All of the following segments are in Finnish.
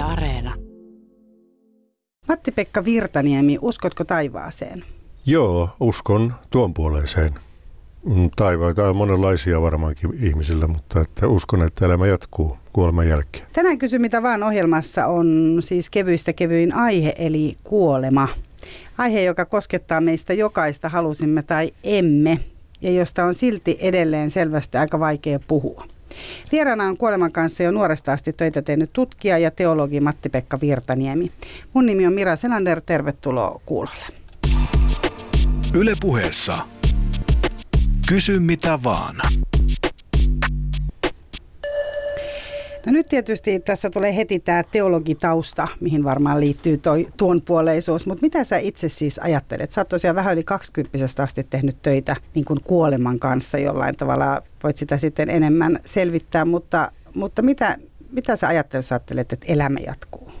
Yle Areena. Matti-Pekka Virtaniemi, uskotko taivaaseen? Joo, uskon tuon puoleiseen. Mm, Taivaita on monenlaisia varmaankin ihmisillä, mutta että uskon, että elämä jatkuu kuoleman jälkeen. Tänään kysy mitä vaan ohjelmassa on siis kevyistä kevyin aihe, eli kuolema. Aihe, joka koskettaa meistä jokaista, halusimme tai emme, ja josta on silti edelleen selvästi aika vaikea puhua. Vieraana on kuoleman kanssa jo nuoresta asti töitä tehnyt tutkija ja teologi Matti-Pekka Virtaniemi. Mun nimi on Mira Selander, tervetuloa kuulolle. Yle puheessa. Kysy mitä vaan. No nyt tietysti tässä tulee heti tämä teologitausta, mihin varmaan liittyy toi, tuon puoleisuus, mutta mitä sä itse siis ajattelet? Sä oot tosiaan vähän yli 20 asti tehnyt töitä niin kuin kuoleman kanssa jollain tavalla, voit sitä sitten enemmän selvittää, mutta, mutta mitä, mitä sä ajattelet, sä ajattelet, että elämä jatkuu?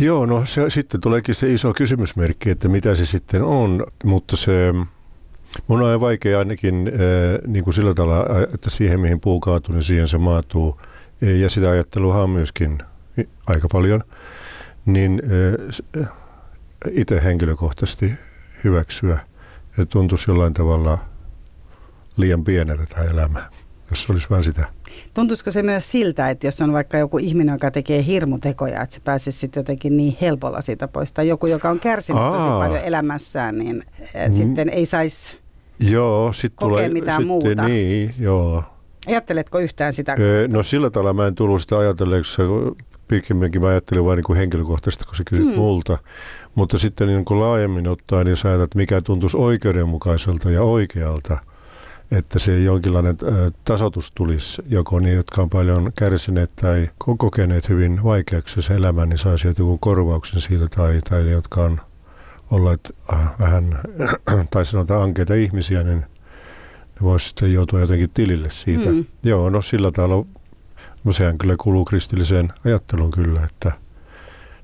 Joo, no se, sitten tuleekin se iso kysymysmerkki, että mitä se sitten on, mutta se mun on vaikea ainakin äh, niin kuin sillä tavalla, että siihen mihin puu kaatuu, niin siihen se maatuu. Ja sitä ajattelua on myöskin aika paljon. Niin itse henkilökohtaisesti hyväksyä, että tuntuisi jollain tavalla liian pieneltä tämä elämä, jos olisi vain sitä. Tuntuisiko se myös siltä, että jos on vaikka joku ihminen, joka tekee hirmutekoja, että se pääsisi sitten jotenkin niin helpolla siitä pois, tai joku, joka on kärsinyt Aa. tosi paljon elämässään, niin mm. sitten ei saisi Joo, sit kokea tulee, mitään sitten, muuta. Niin, joo. Ajatteletko yhtään sitä? Öö, no sillä tavalla mä en tullut sitä ajatelleeksi, pikemminkin mä ajattelin vain niin henkilökohtaisesti, kun sä kysyt mm. multa. Mutta sitten niin kuin laajemmin ottaen, niin sä että mikä tuntuisi oikeudenmukaiselta ja oikealta, että se jonkinlainen tasotus tulisi, joko niin, jotka on paljon kärsineet tai kokeneet hyvin vaikeaksi se elämä, niin saisi joku korvauksen siitä, tai, tai ne, jotka on olleet äh, vähän, tai sanotaan ankeita ihmisiä, niin ne voisi sitten joutua jotenkin tilille siitä. Mm. Joo, no sillä tavalla, no sehän kyllä kuuluu kristilliseen ajatteluun kyllä, että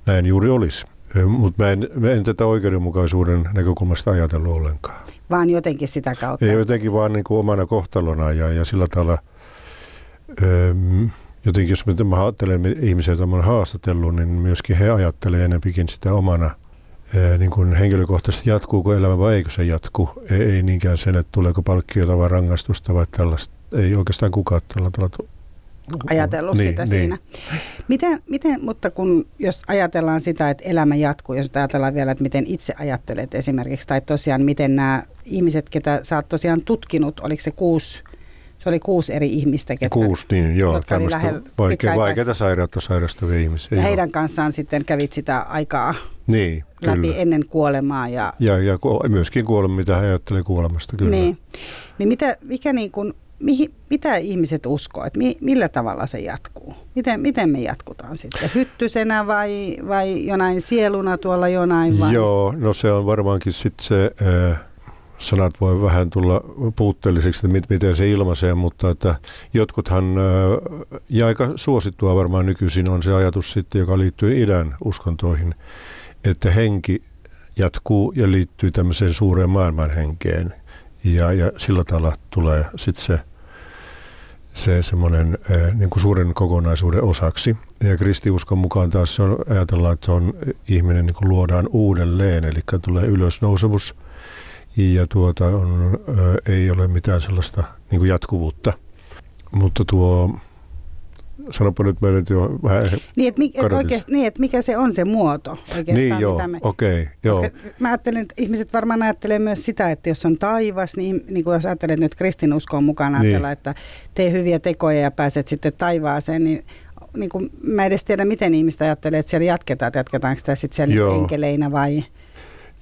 näin juuri olisi. Mutta mä en, mä en tätä oikeudenmukaisuuden näkökulmasta ajatellut ollenkaan. Vaan jotenkin sitä kautta? Ei jotenkin vaan niin kuin omana kohtalona ja, ja sillä tavalla, öm, jotenkin jos mä ajattelen ihmisiä, joita olen haastatellut, niin myöskin he ajattelevat enempikin sitä omana – niin kuin henkilökohtaisesti jatkuuko elämä vai eikö se jatku. Ei, ei niinkään sen, että tuleeko palkkiota vai rangaistusta vai tällaista. Ei oikeastaan kukaan tällä tavalla ajatellut niin, sitä niin. siinä. Miten, miten, mutta kun jos ajatellaan sitä, että elämä jatkuu, jos ajatellaan vielä, että miten itse ajattelet esimerkiksi, tai tosiaan miten nämä ihmiset, ketä sä oot tosiaan tutkinut, oliko se kuusi, se oli kuusi eri ihmistä, ketä, kuusi, niin, joo, tämmöistä vaikea, vaikeita sairautta sairastavia ihmisiä. Ja joo. heidän kanssaan sitten kävit sitä aikaa niin, läpi kyllä. ennen kuolemaa. Ja, ja, ja myöskin kuolema, mitä he ajattelee kuolemasta, kyllä. Niin, niin mitä, mikä niin kuin, mihin, mitä ihmiset uskoo, että mi, millä tavalla se jatkuu? Miten, miten me jatkutaan sitten? Hyttysenä vai, vai jonain sieluna tuolla jonain? Vai? Joo, no se on varmaankin sitten se... Äh, sanat voi vähän tulla puutteellisiksi, että miten se ilmaisee, mutta että jotkuthan, ja aika suosittua varmaan nykyisin on se ajatus sitten, joka liittyy idän uskontoihin, että henki jatkuu ja liittyy tämmöiseen suureen maailman henkeen. Ja, ja sillä tavalla tulee sitten se, se semmoinen niin kuin suuren kokonaisuuden osaksi. Ja kristiuskon mukaan taas se on, ajatellaan, että on ihminen niin kuin luodaan uudelleen, eli tulee ylösnousemus ja tuota on, ei ole mitään sellaista niin kuin jatkuvuutta. Mutta tuo Sanopa nyt meidät jo vähän niin, että, mi, että oikeasti, niin, että mikä se on se muoto oikeastaan. Niin joo, me, okei. Okay, mä ajattelen, että ihmiset varmaan ajattelee myös sitä, että jos on taivas, niin, niin kuin jos ajattelet nyt kristinuskoon mukaan niin. ajatella, että tee hyviä tekoja ja pääset sitten taivaaseen, niin niin kuin mä edes tiedä, miten ihmiset ajattelee, että siellä jatketaan, että jatketaanko sitä sitten siellä Joo. enkeleinä vai...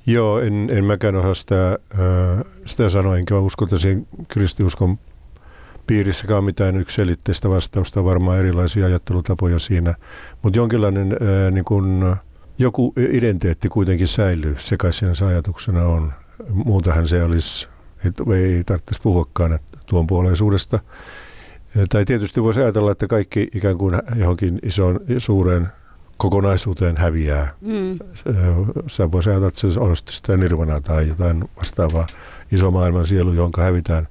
Joo, en, en mäkään osaa sitä, äh, sitä sanoa, enkä usko, että siinä kristiuskon piirissäkään mitään yksilitteistä vastausta, varmaan erilaisia ajattelutapoja siinä, mutta jonkinlainen ää, niin kun, joku identiteetti kuitenkin säilyy, se kai siinä se ajatuksena on. Muutahan se olisi, että ei tarvitsisi puhuakaan että tuon puoleisuudesta. Tai tietysti voisi ajatella, että kaikki ikään kuin johonkin isoon, suureen kokonaisuuteen häviää. Mm. Sä voisi ajatella, että se on sitä nirvana tai jotain vastaavaa iso maailman sielu, jonka hävitään.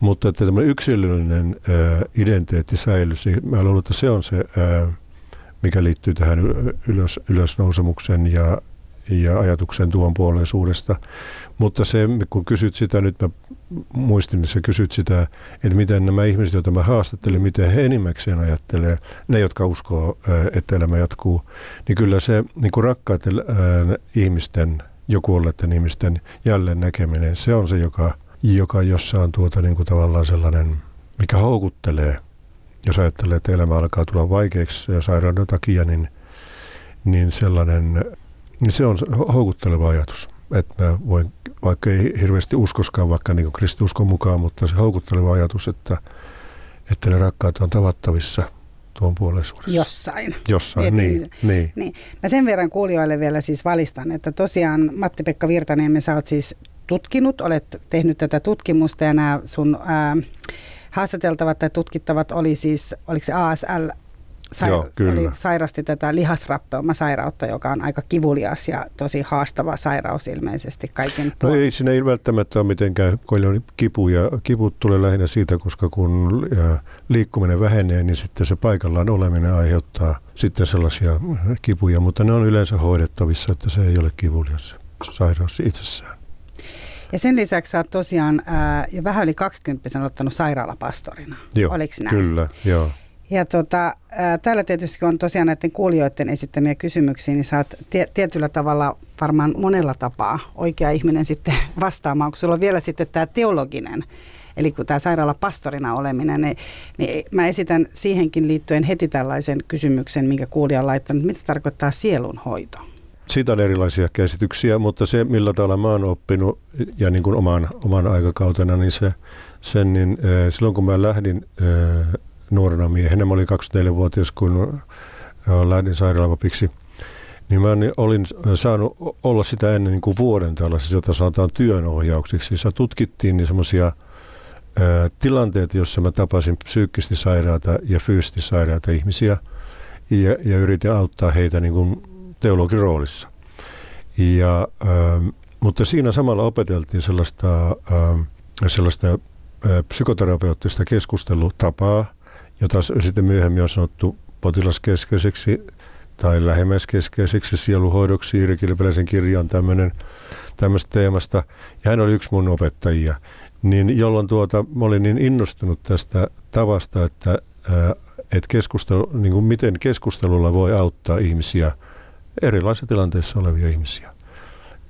Mutta että tämä yksilöllinen ää, identiteetti säilyisi, niin mä luulen, että se on se, ää, mikä liittyy tähän ylös, ylösnousemuksen ja, ja ajatuksen tuon puoleisuudesta. Mutta se, kun kysyt sitä, nyt mä muistin, että sä kysyt sitä, että miten nämä ihmiset, joita mä haastattelin, miten he enimmäkseen ajattelee, ne, jotka uskoo, että elämä jatkuu, niin kyllä se niin kuin rakkaiden ihmisten, jo kuolleiden ihmisten jälleen näkeminen, se on se, joka, joka jossa on tuota niin kuin tavallaan sellainen, mikä houkuttelee. Jos ajattelee, että elämä alkaa tulla vaikeaksi ja sairauden takia, niin, niin sellainen, niin se on houkutteleva ajatus että mä voin, vaikka ei hirveästi uskoskaan vaikka niin kristiuskon mukaan, mutta se houkutteleva ajatus, että, että ne rakkaat on tavattavissa tuon puoleisuudessa. Jossain. Jossain, niin, niin, niin. niin. Mä sen verran kuulijoille vielä siis valistan, että tosiaan Matti-Pekka Virtanen, sä oot siis tutkinut, olet tehnyt tätä tutkimusta ja nämä sun ää, haastateltavat tai tutkittavat oli siis, oliko se ASL sai, Joo, kyllä. Oli, sairasti tätä lihasrappeumasairautta, joka on aika kivulias ja tosi haastava sairaus ilmeisesti kaiken No ei siinä ei välttämättä ole mitenkään, kun on kipu ja kiput tulee lähinnä siitä, koska kun liikkuminen vähenee, niin sitten se paikallaan oleminen aiheuttaa sitten sellaisia kipuja, mutta ne on yleensä hoidettavissa, että se ei ole kivulias sairaus itsessään. Ja sen lisäksi sä oot tosiaan ää, jo vähän yli 20 ottanut sairaalapastorina. Joo, Oliko näin? kyllä, joo. Ja tota, ää, täällä tietysti on tosiaan näiden kuulijoiden esittämiä kysymyksiä, niin saat tie, tietyllä tavalla varmaan monella tapaa oikea ihminen sitten vastaamaan, kun sulla on vielä sitten tämä teologinen, eli kun tämä sairaala pastorina oleminen, niin, niin mä esitän siihenkin liittyen heti tällaisen kysymyksen, minkä kuulija on laittanut, mitä tarkoittaa sielunhoito? Siitä on erilaisia käsityksiä, mutta se millä tavalla mä oon oppinut ja niin kuin oman, oman aikakautena, niin se, sen, niin, silloin kun mä lähdin äh, nuorena miehenä. Mä olin 24-vuotias, kun lähdin sairaalavapiksi. Niin mä olin saanut olla sitä ennen niin kuin vuoden tällaisessa, jota sanotaan työnohjauksiksi. Jossa tutkittiin niin semmoisia tilanteita, joissa mä tapasin psyykkisesti sairaata ja fyysisesti sairaata ihmisiä ja, ja yritin auttaa heitä niin kuin teologin roolissa. Ja, mutta siinä samalla opeteltiin sellaista, sellaista psykoterapeuttista keskustelutapaa, jota sitten myöhemmin on sanottu potilaskeskeiseksi tai lähemmäiskeskeiseksi sieluhoidoksi. Iiri Kilpeläisen kirja on tämmöinen tämmöistä teemasta. Ja hän oli yksi mun opettajia. Niin jolloin tuota, mä olin niin innostunut tästä tavasta, että, että keskustelu, niin kuin miten keskustelulla voi auttaa ihmisiä, erilaisissa tilanteissa olevia ihmisiä.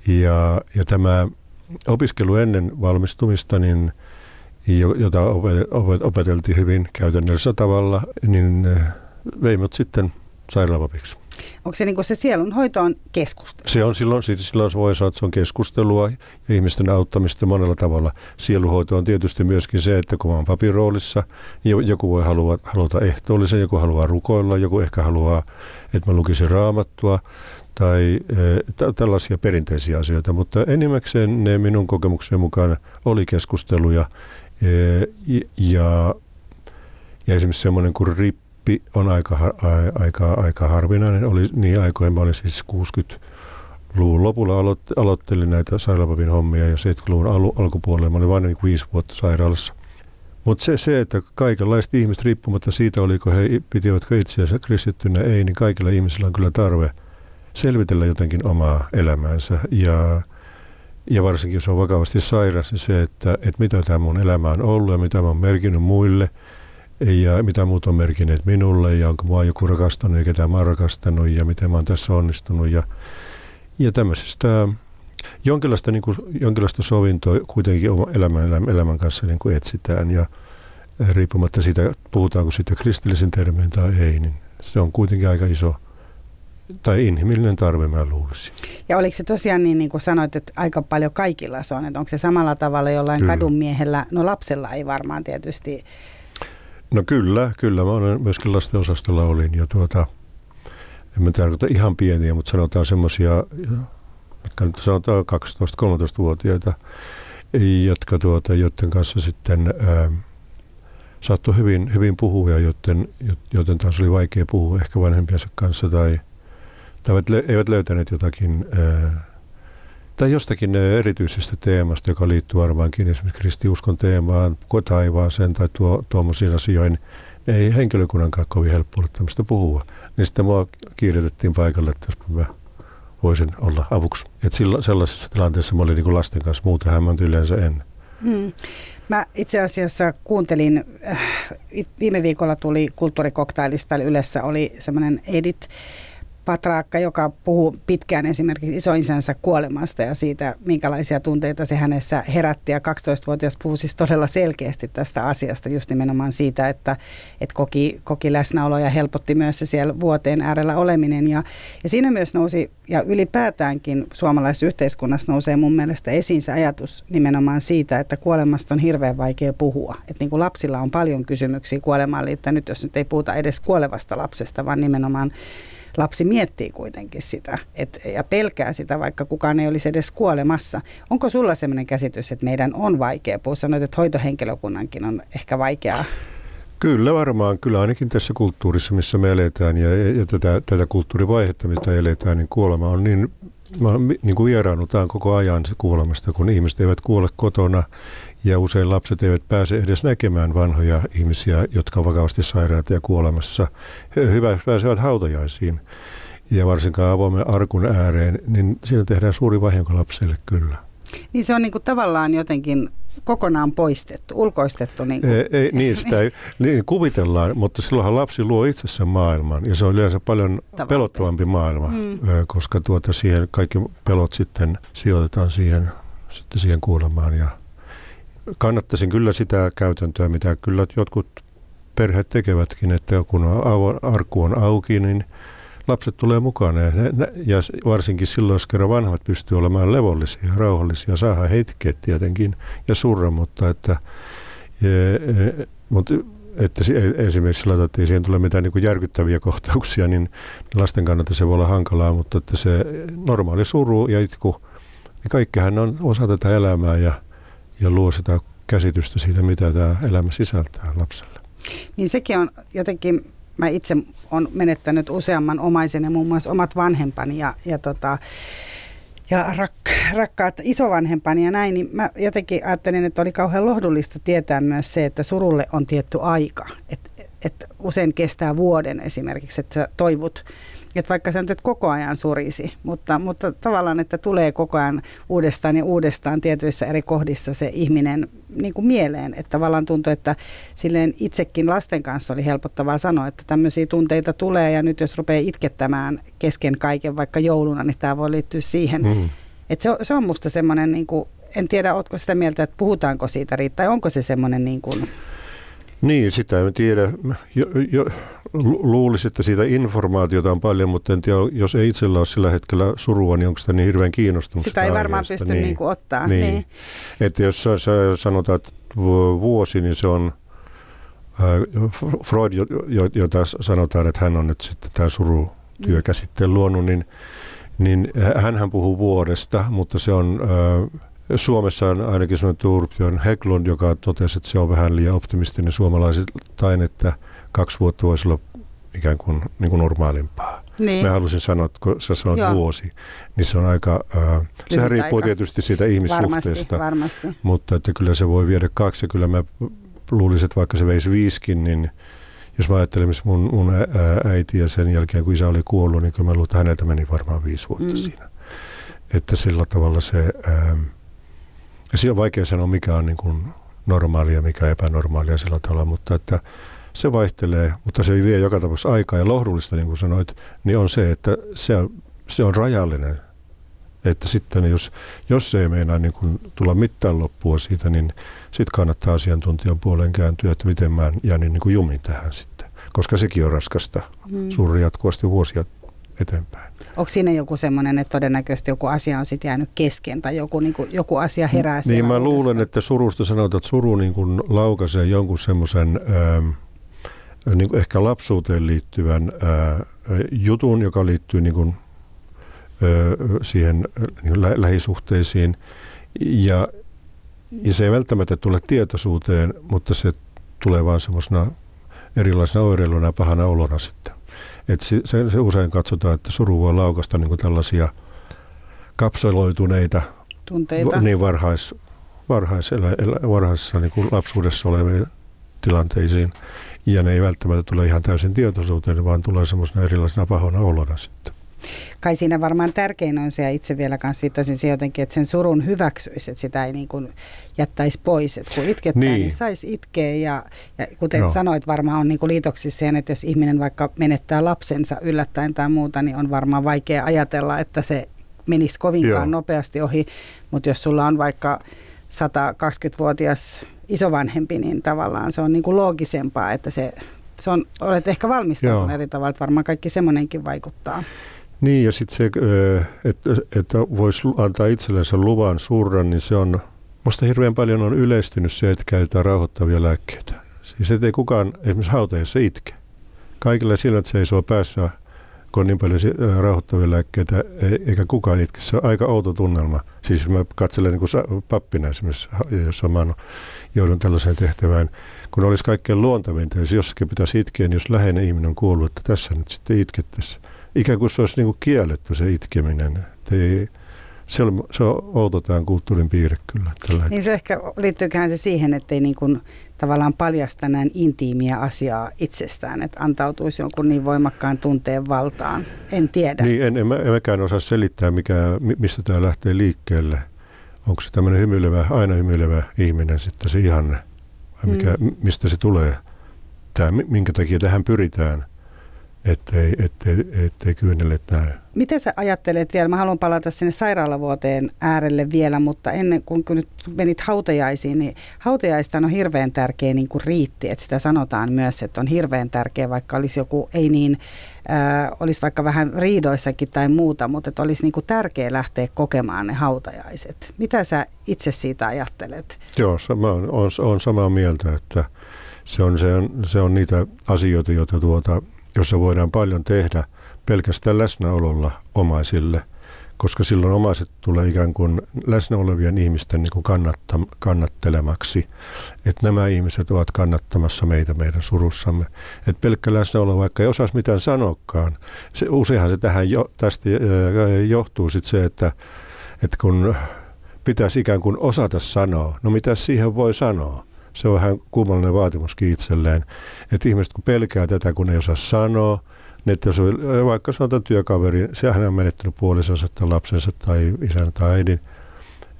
Ja, ja tämä opiskelu ennen valmistumista, niin – jota opeteltiin hyvin käytännöllisellä tavalla, niin eh, vei mut sitten sairaalavapiksi. Onko se niin se sielunhoito on keskustelu? Se on silloin, silloin voi sanoa, että se on keskustelua ja ihmisten auttamista monella tavalla. Sieluhoito on tietysti myöskin se, että kun on papin roolissa, niin joku voi halua, haluta ehtoollisen, joku haluaa rukoilla, joku ehkä haluaa, että mä lukisin raamattua tai e, tällaisia perinteisiä asioita. Mutta enimmäkseen ne minun kokemukseni mukaan oli keskusteluja ja, ja esimerkiksi semmoinen kuin rippi on aika, aika, aika harvinainen. Oli niin aikoina, mä olin siis 60-luvun lopulla aloit, aloittelin näitä sairaalapapin hommia ja 70-luvun al, alkupuolella mä olin vain niin viisi vuotta sairaalassa. Mutta se, se, että kaikenlaiset ihmiset, riippumatta siitä, oliko he, pitivätkö itseänsä kristittynä ei, niin kaikilla ihmisillä on kyllä tarve selvitellä jotenkin omaa elämäänsä. Ja ja varsinkin jos on vakavasti sairas, niin se, että, että mitä tämä mun elämä on ollut ja mitä mä oon merkinnyt muille ja mitä muut on merkineet minulle ja onko mua joku rakastanut ja ketä mä oon rakastanut ja miten mä oon tässä onnistunut. Ja, ja tämmöisestä jonkinlaista, niin kuin, jonkinlaista sovintoa kuitenkin elämän, elämän kanssa niin kuin etsitään ja riippumatta siitä, puhutaanko siitä kristillisen termeen tai ei, niin se on kuitenkin aika iso – tai inhimillinen tarve, mä luulisin. Ja oliko se tosiaan niin, niin kuin sanoit, että aika paljon kaikilla se on, että onko se samalla tavalla jollain kyllä. kadunmiehellä, no lapsella ei varmaan tietysti. No kyllä, kyllä, mä olen myöskin lastenosastolla olin ja tuota, en mä tarkoita ihan pieniä, mutta sanotaan semmoisia, jotka nyt sanotaan 12-13-vuotiaita, jotka tuota, joiden kanssa sitten ää, saattoi hyvin, hyvin puhua joten, joten taas oli vaikea puhua ehkä vanhempiensa kanssa tai tai eivät löytäneet jotakin tai jostakin erityisestä teemasta, joka liittyy varmaankin esimerkiksi kristiuskon teemaan, taivaaseen tai tuo, tuommoisiin asioihin, ei henkilökunnankaan kovin helppo ollut tämmöistä puhua. Niin sitten mua kiiretettiin paikalle, että jos mä voisin olla avuksi. Et sillä, sellaisessa tilanteessa mä olin niin lasten kanssa, muuten hämmäntyi yleensä ennen. Hmm. Mä itse asiassa kuuntelin, äh, viime viikolla tuli kulttuurikoktailista, eli Ylessä oli semmoinen edit, Patraakka, joka puhuu pitkään esimerkiksi isoisänsä kuolemasta ja siitä, minkälaisia tunteita se hänessä herätti. Ja 12-vuotias puhui siis todella selkeästi tästä asiasta, just nimenomaan siitä, että, että koki, koki läsnäolo ja helpotti myös se siellä vuoteen äärellä oleminen. Ja, ja siinä myös nousi, ja ylipäätäänkin suomalaisessa yhteiskunnassa nousee mun mielestä esiin se ajatus nimenomaan siitä, että kuolemasta on hirveän vaikea puhua. Että niin kuin lapsilla on paljon kysymyksiä kuolemaan liittyen, nyt jos nyt ei puhuta edes kuolevasta lapsesta, vaan nimenomaan lapsi miettii kuitenkin sitä et, ja pelkää sitä, vaikka kukaan ei olisi edes kuolemassa. Onko sulla sellainen käsitys, että meidän on vaikea puhua? Sanoit, että hoitohenkilökunnankin on ehkä vaikeaa. Kyllä varmaan, kyllä ainakin tässä kulttuurissa, missä me eletään ja, ja tätä, tätä kulttuurivaihetta, mitä eletään, niin kuolema on niin, niin kuin vieraannutaan koko ajan kuolemasta, kun ihmiset eivät kuole kotona ja usein lapset eivät pääse edes näkemään vanhoja ihmisiä, jotka ovat vakavasti sairaita ja kuolemassa. He hyvä pääsevät hautajaisiin ja varsinkaan avoimen arkun ääreen, niin siinä tehdään suuri vahinko lapselle kyllä. Niin se on niin kuin tavallaan jotenkin kokonaan poistettu, ulkoistettu. Niin, kuin. Ei, ei, niin sitä ei, niin kuvitellaan, mutta silloinhan lapsi luo itsessä maailman ja se on yleensä paljon Tavallaan. pelottavampi maailma, mm. koska tuota siihen kaikki pelot sitten sijoitetaan siihen, sitten siihen kuolemaan ja kannattaisin kyllä sitä käytäntöä, mitä kyllä jotkut perheet tekevätkin, että kun arkku on auki, niin lapset tulee mukaan. Ja, ja varsinkin silloin, jos kerran vanhat pystyy olemaan levollisia ja rauhallisia, saa hetket tietenkin ja surra, mutta että, ja, mutta että esimerkiksi sillä että ei siihen tule mitään niin järkyttäviä kohtauksia, niin lasten kannalta se voi olla hankalaa, mutta että se normaali suru ja itku, niin kaikkihan on osa tätä elämää ja ja luo sitä käsitystä siitä, mitä tämä elämä sisältää lapselle. Niin sekin on jotenkin, mä itse olen menettänyt useamman omaisen ja muun muassa omat vanhempani ja, ja tota, ja rak, rakkaat isovanhempani ja näin, niin mä jotenkin ajattelin, että oli kauhean lohdullista tietää myös se, että surulle on tietty aika. Että et usein kestää vuoden esimerkiksi, että sä toivot että vaikka sä nyt koko ajan surisi, mutta, mutta tavallaan, että tulee koko ajan uudestaan ja uudestaan tietyissä eri kohdissa se ihminen niin kuin mieleen. Että tavallaan tuntuu, että silleen itsekin lasten kanssa oli helpottavaa sanoa, että tämmöisiä tunteita tulee ja nyt jos rupeaa itkettämään kesken kaiken vaikka jouluna, niin tämä voi liittyä siihen. Mm. Että se, on, se on musta semmoinen, niin kuin, en tiedä, ootko sitä mieltä, että puhutaanko siitä riittää, onko se semmoinen niin kuin... Niin, sitä en tiedä. Jo, jo, luulisi, että siitä informaatiota on paljon, mutta en tiedä, jos ei itsellä ole sillä hetkellä surua, niin onko sitä niin hirveän kiinnostunut Sitä ei varmaan pysty niin. Niin kuin ottaa. Niin. niin. Että jos sanotaan, että vuosi, niin se on äh, Freud, jota sanotaan, että hän on nyt sitten tämä surutyökäsitteen luonut, niin, niin hän puhuu vuodesta, mutta se on äh, Suomessa on ainakin sellainen Turbjörn Heglund, joka totesi, että se on vähän liian optimistinen suomalaisittain, että kaksi vuotta voisi olla ikään kuin, niin kuin normaalimpaa. Niin. Mä halusin sanoa, että kun sä sanoit Joo. vuosi, niin se on aika, äh, sehän riippuu aika. tietysti siitä ihmissuhteesta, varmasti, varmasti. mutta että kyllä se voi viedä kaksi ja kyllä mä luulisin, että vaikka se veisi viiskin, niin jos mä ajattelen mun, mun äiti ja sen jälkeen kun isä oli kuollut, niin kyllä mä luulen, että häneltä meni varmaan viisi vuotta mm. siinä. Että sillä tavalla se, ähm, ja siinä on vaikea sanoa mikä on niin kuin normaalia ja mikä epänormaalia sillä tavalla, mutta että se vaihtelee, mutta se ei vie joka tapauksessa aikaa. Ja lohdullista, niin kuin sanoit, niin on se, että se on, se on rajallinen. Että sitten jos, jos se ei meinaa niin kuin tulla mitään loppua siitä, niin sitten kannattaa asiantuntijan puoleen kääntyä, että miten mä jäänyt niin kuin jumin tähän sitten. Koska sekin on raskasta, mm. suuri jatkuvasti vuosia eteenpäin. Onko siinä joku semmoinen, että todennäköisesti joku asia on sitten jäänyt kesken tai joku, niin kuin, joku asia herää Niin mä luulen, että surusta sanotaan, että suru niin kuin laukaisee jonkun semmoisen... Ähm, niin ehkä lapsuuteen liittyvän ää, jutun, joka liittyy niin kuin, ää, siihen niin kuin lä- lähisuhteisiin. Ja, ja se ei välttämättä tule tietoisuuteen, mutta se tulee vaan semmoisena erilaisena oireiluna ja pahana olona sitten. Et se, se, se usein katsotaan, että suru voi laukasta niin kuin tällaisia kapseloituneita tunteita. niin varhais, varhais, varhaisessa niin kuin lapsuudessa olevia tilanteisiin. Ja ne ei välttämättä tule ihan täysin tietoisuuteen, vaan tulee semmoisena erilaisena pahona olona sitten. Kai siinä varmaan tärkein on se, ja itse vielä kanssa viittasin siihen jotenkin, että sen surun hyväksyisi, että sitä ei niin kuin jättäisi pois. Että kun itkettää, niin, niin saisi itkeä. Ja, ja kuten Joo. sanoit, varmaan on niin kuin liitoksissa siihen, että jos ihminen vaikka menettää lapsensa yllättäen tai muuta, niin on varmaan vaikea ajatella, että se menisi kovinkaan Joo. nopeasti ohi. Mutta jos sulla on vaikka 120-vuotias isovanhempi, niin tavallaan se on niin kuin loogisempaa, että se, se on, olet ehkä valmistautunut eri tavalla, että varmaan kaikki semmoinenkin vaikuttaa. Niin ja sitten se, että, että voisi antaa itsellensä luvan surra, niin se on, musta hirveän paljon on yleistynyt se, että käytetään rauhoittavia lääkkeitä. Siis ettei kukaan esimerkiksi hautajassa itke. Kaikilla silmät seisoo päässä, kun on niin paljon rauhoittavia lääkkeitä, e, eikä kukaan itke. Se on aika outo tunnelma. Siis mä katselen niin pappina esimerkiksi, jos mä joudun tällaiseen tehtävään, kun olisi kaikkein luontavinta, jos jossakin pitäisi itkeä, niin jos läheinen ihminen on kuollut, että tässä nyt sitten itkettäisiin ikään kuin se olisi niin kuin kielletty se itkeminen. Ei, se, on, se on outo tämä kulttuurin piirre kyllä. Tällä niin se ehkä liittyyköhän se siihen, että ei niin kuin tavallaan paljasta näin intiimiä asiaa itsestään, että antautuisi jonkun niin voimakkaan tunteen valtaan. En tiedä. Niin, en, en, en mäkään osaa selittää, mikä, mistä tämä lähtee liikkeelle. Onko se tämmöinen hymyilevä, aina hymyilevä ihminen sitten se ihanne? Vai mikä, mm. mistä se tulee? Tämä, minkä takia tähän pyritään – ettei, ettei, ettei kyynelet näy. Miten sä ajattelet vielä, mä haluan palata sinne sairaalavuoteen äärelle vielä, mutta ennen kuin nyt menit hautajaisiin, niin hautajaista on hirveän tärkeä niin kuin riitti, että sitä sanotaan myös, että on hirveän tärkeä, vaikka olisi joku, ei niin, äh, olisi vaikka vähän riidoissakin tai muuta, mutta että olisi niin kuin tärkeä lähteä kokemaan ne hautajaiset. Mitä sä itse siitä ajattelet? Joo, mä oon, on, on samaa mieltä, että se on, se on, se on niitä asioita, joita tuota, jossa voidaan paljon tehdä pelkästään läsnäololla omaisille, koska silloin omaiset tulee ikään kuin läsnä olevien ihmisten niin kuin kannatta, kannattelemaksi. Että nämä ihmiset ovat kannattamassa meitä meidän surussamme. Että pelkkä läsnäolo, vaikka ei osaisi mitään sanokaan, se, useinhan se tähän jo, tästä johtuu sitten se, että, että kun pitäisi ikään kuin osata sanoa, no mitä siihen voi sanoa? Se on vähän kummallinen vaatimuskin itselleen. Että ihmiset kun pelkää tätä, kun ei osaa sanoa, niin että jos on, vaikka sanotaan työkaveri, sehän on menettänyt puolisonsa tai lapsensa tai isän tai äidin,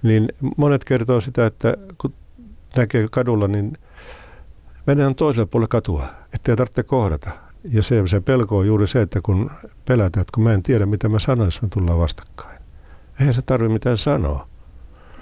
niin monet kertoo sitä, että kun näkee kadulla, niin mennään toiselle puolelle katua, ettei tarvitse kohdata. Ja se, se pelko on juuri se, että kun pelätään, että kun mä en tiedä, mitä mä sanoin, jos me tullaan vastakkain. Eihän se tarvitse mitään sanoa.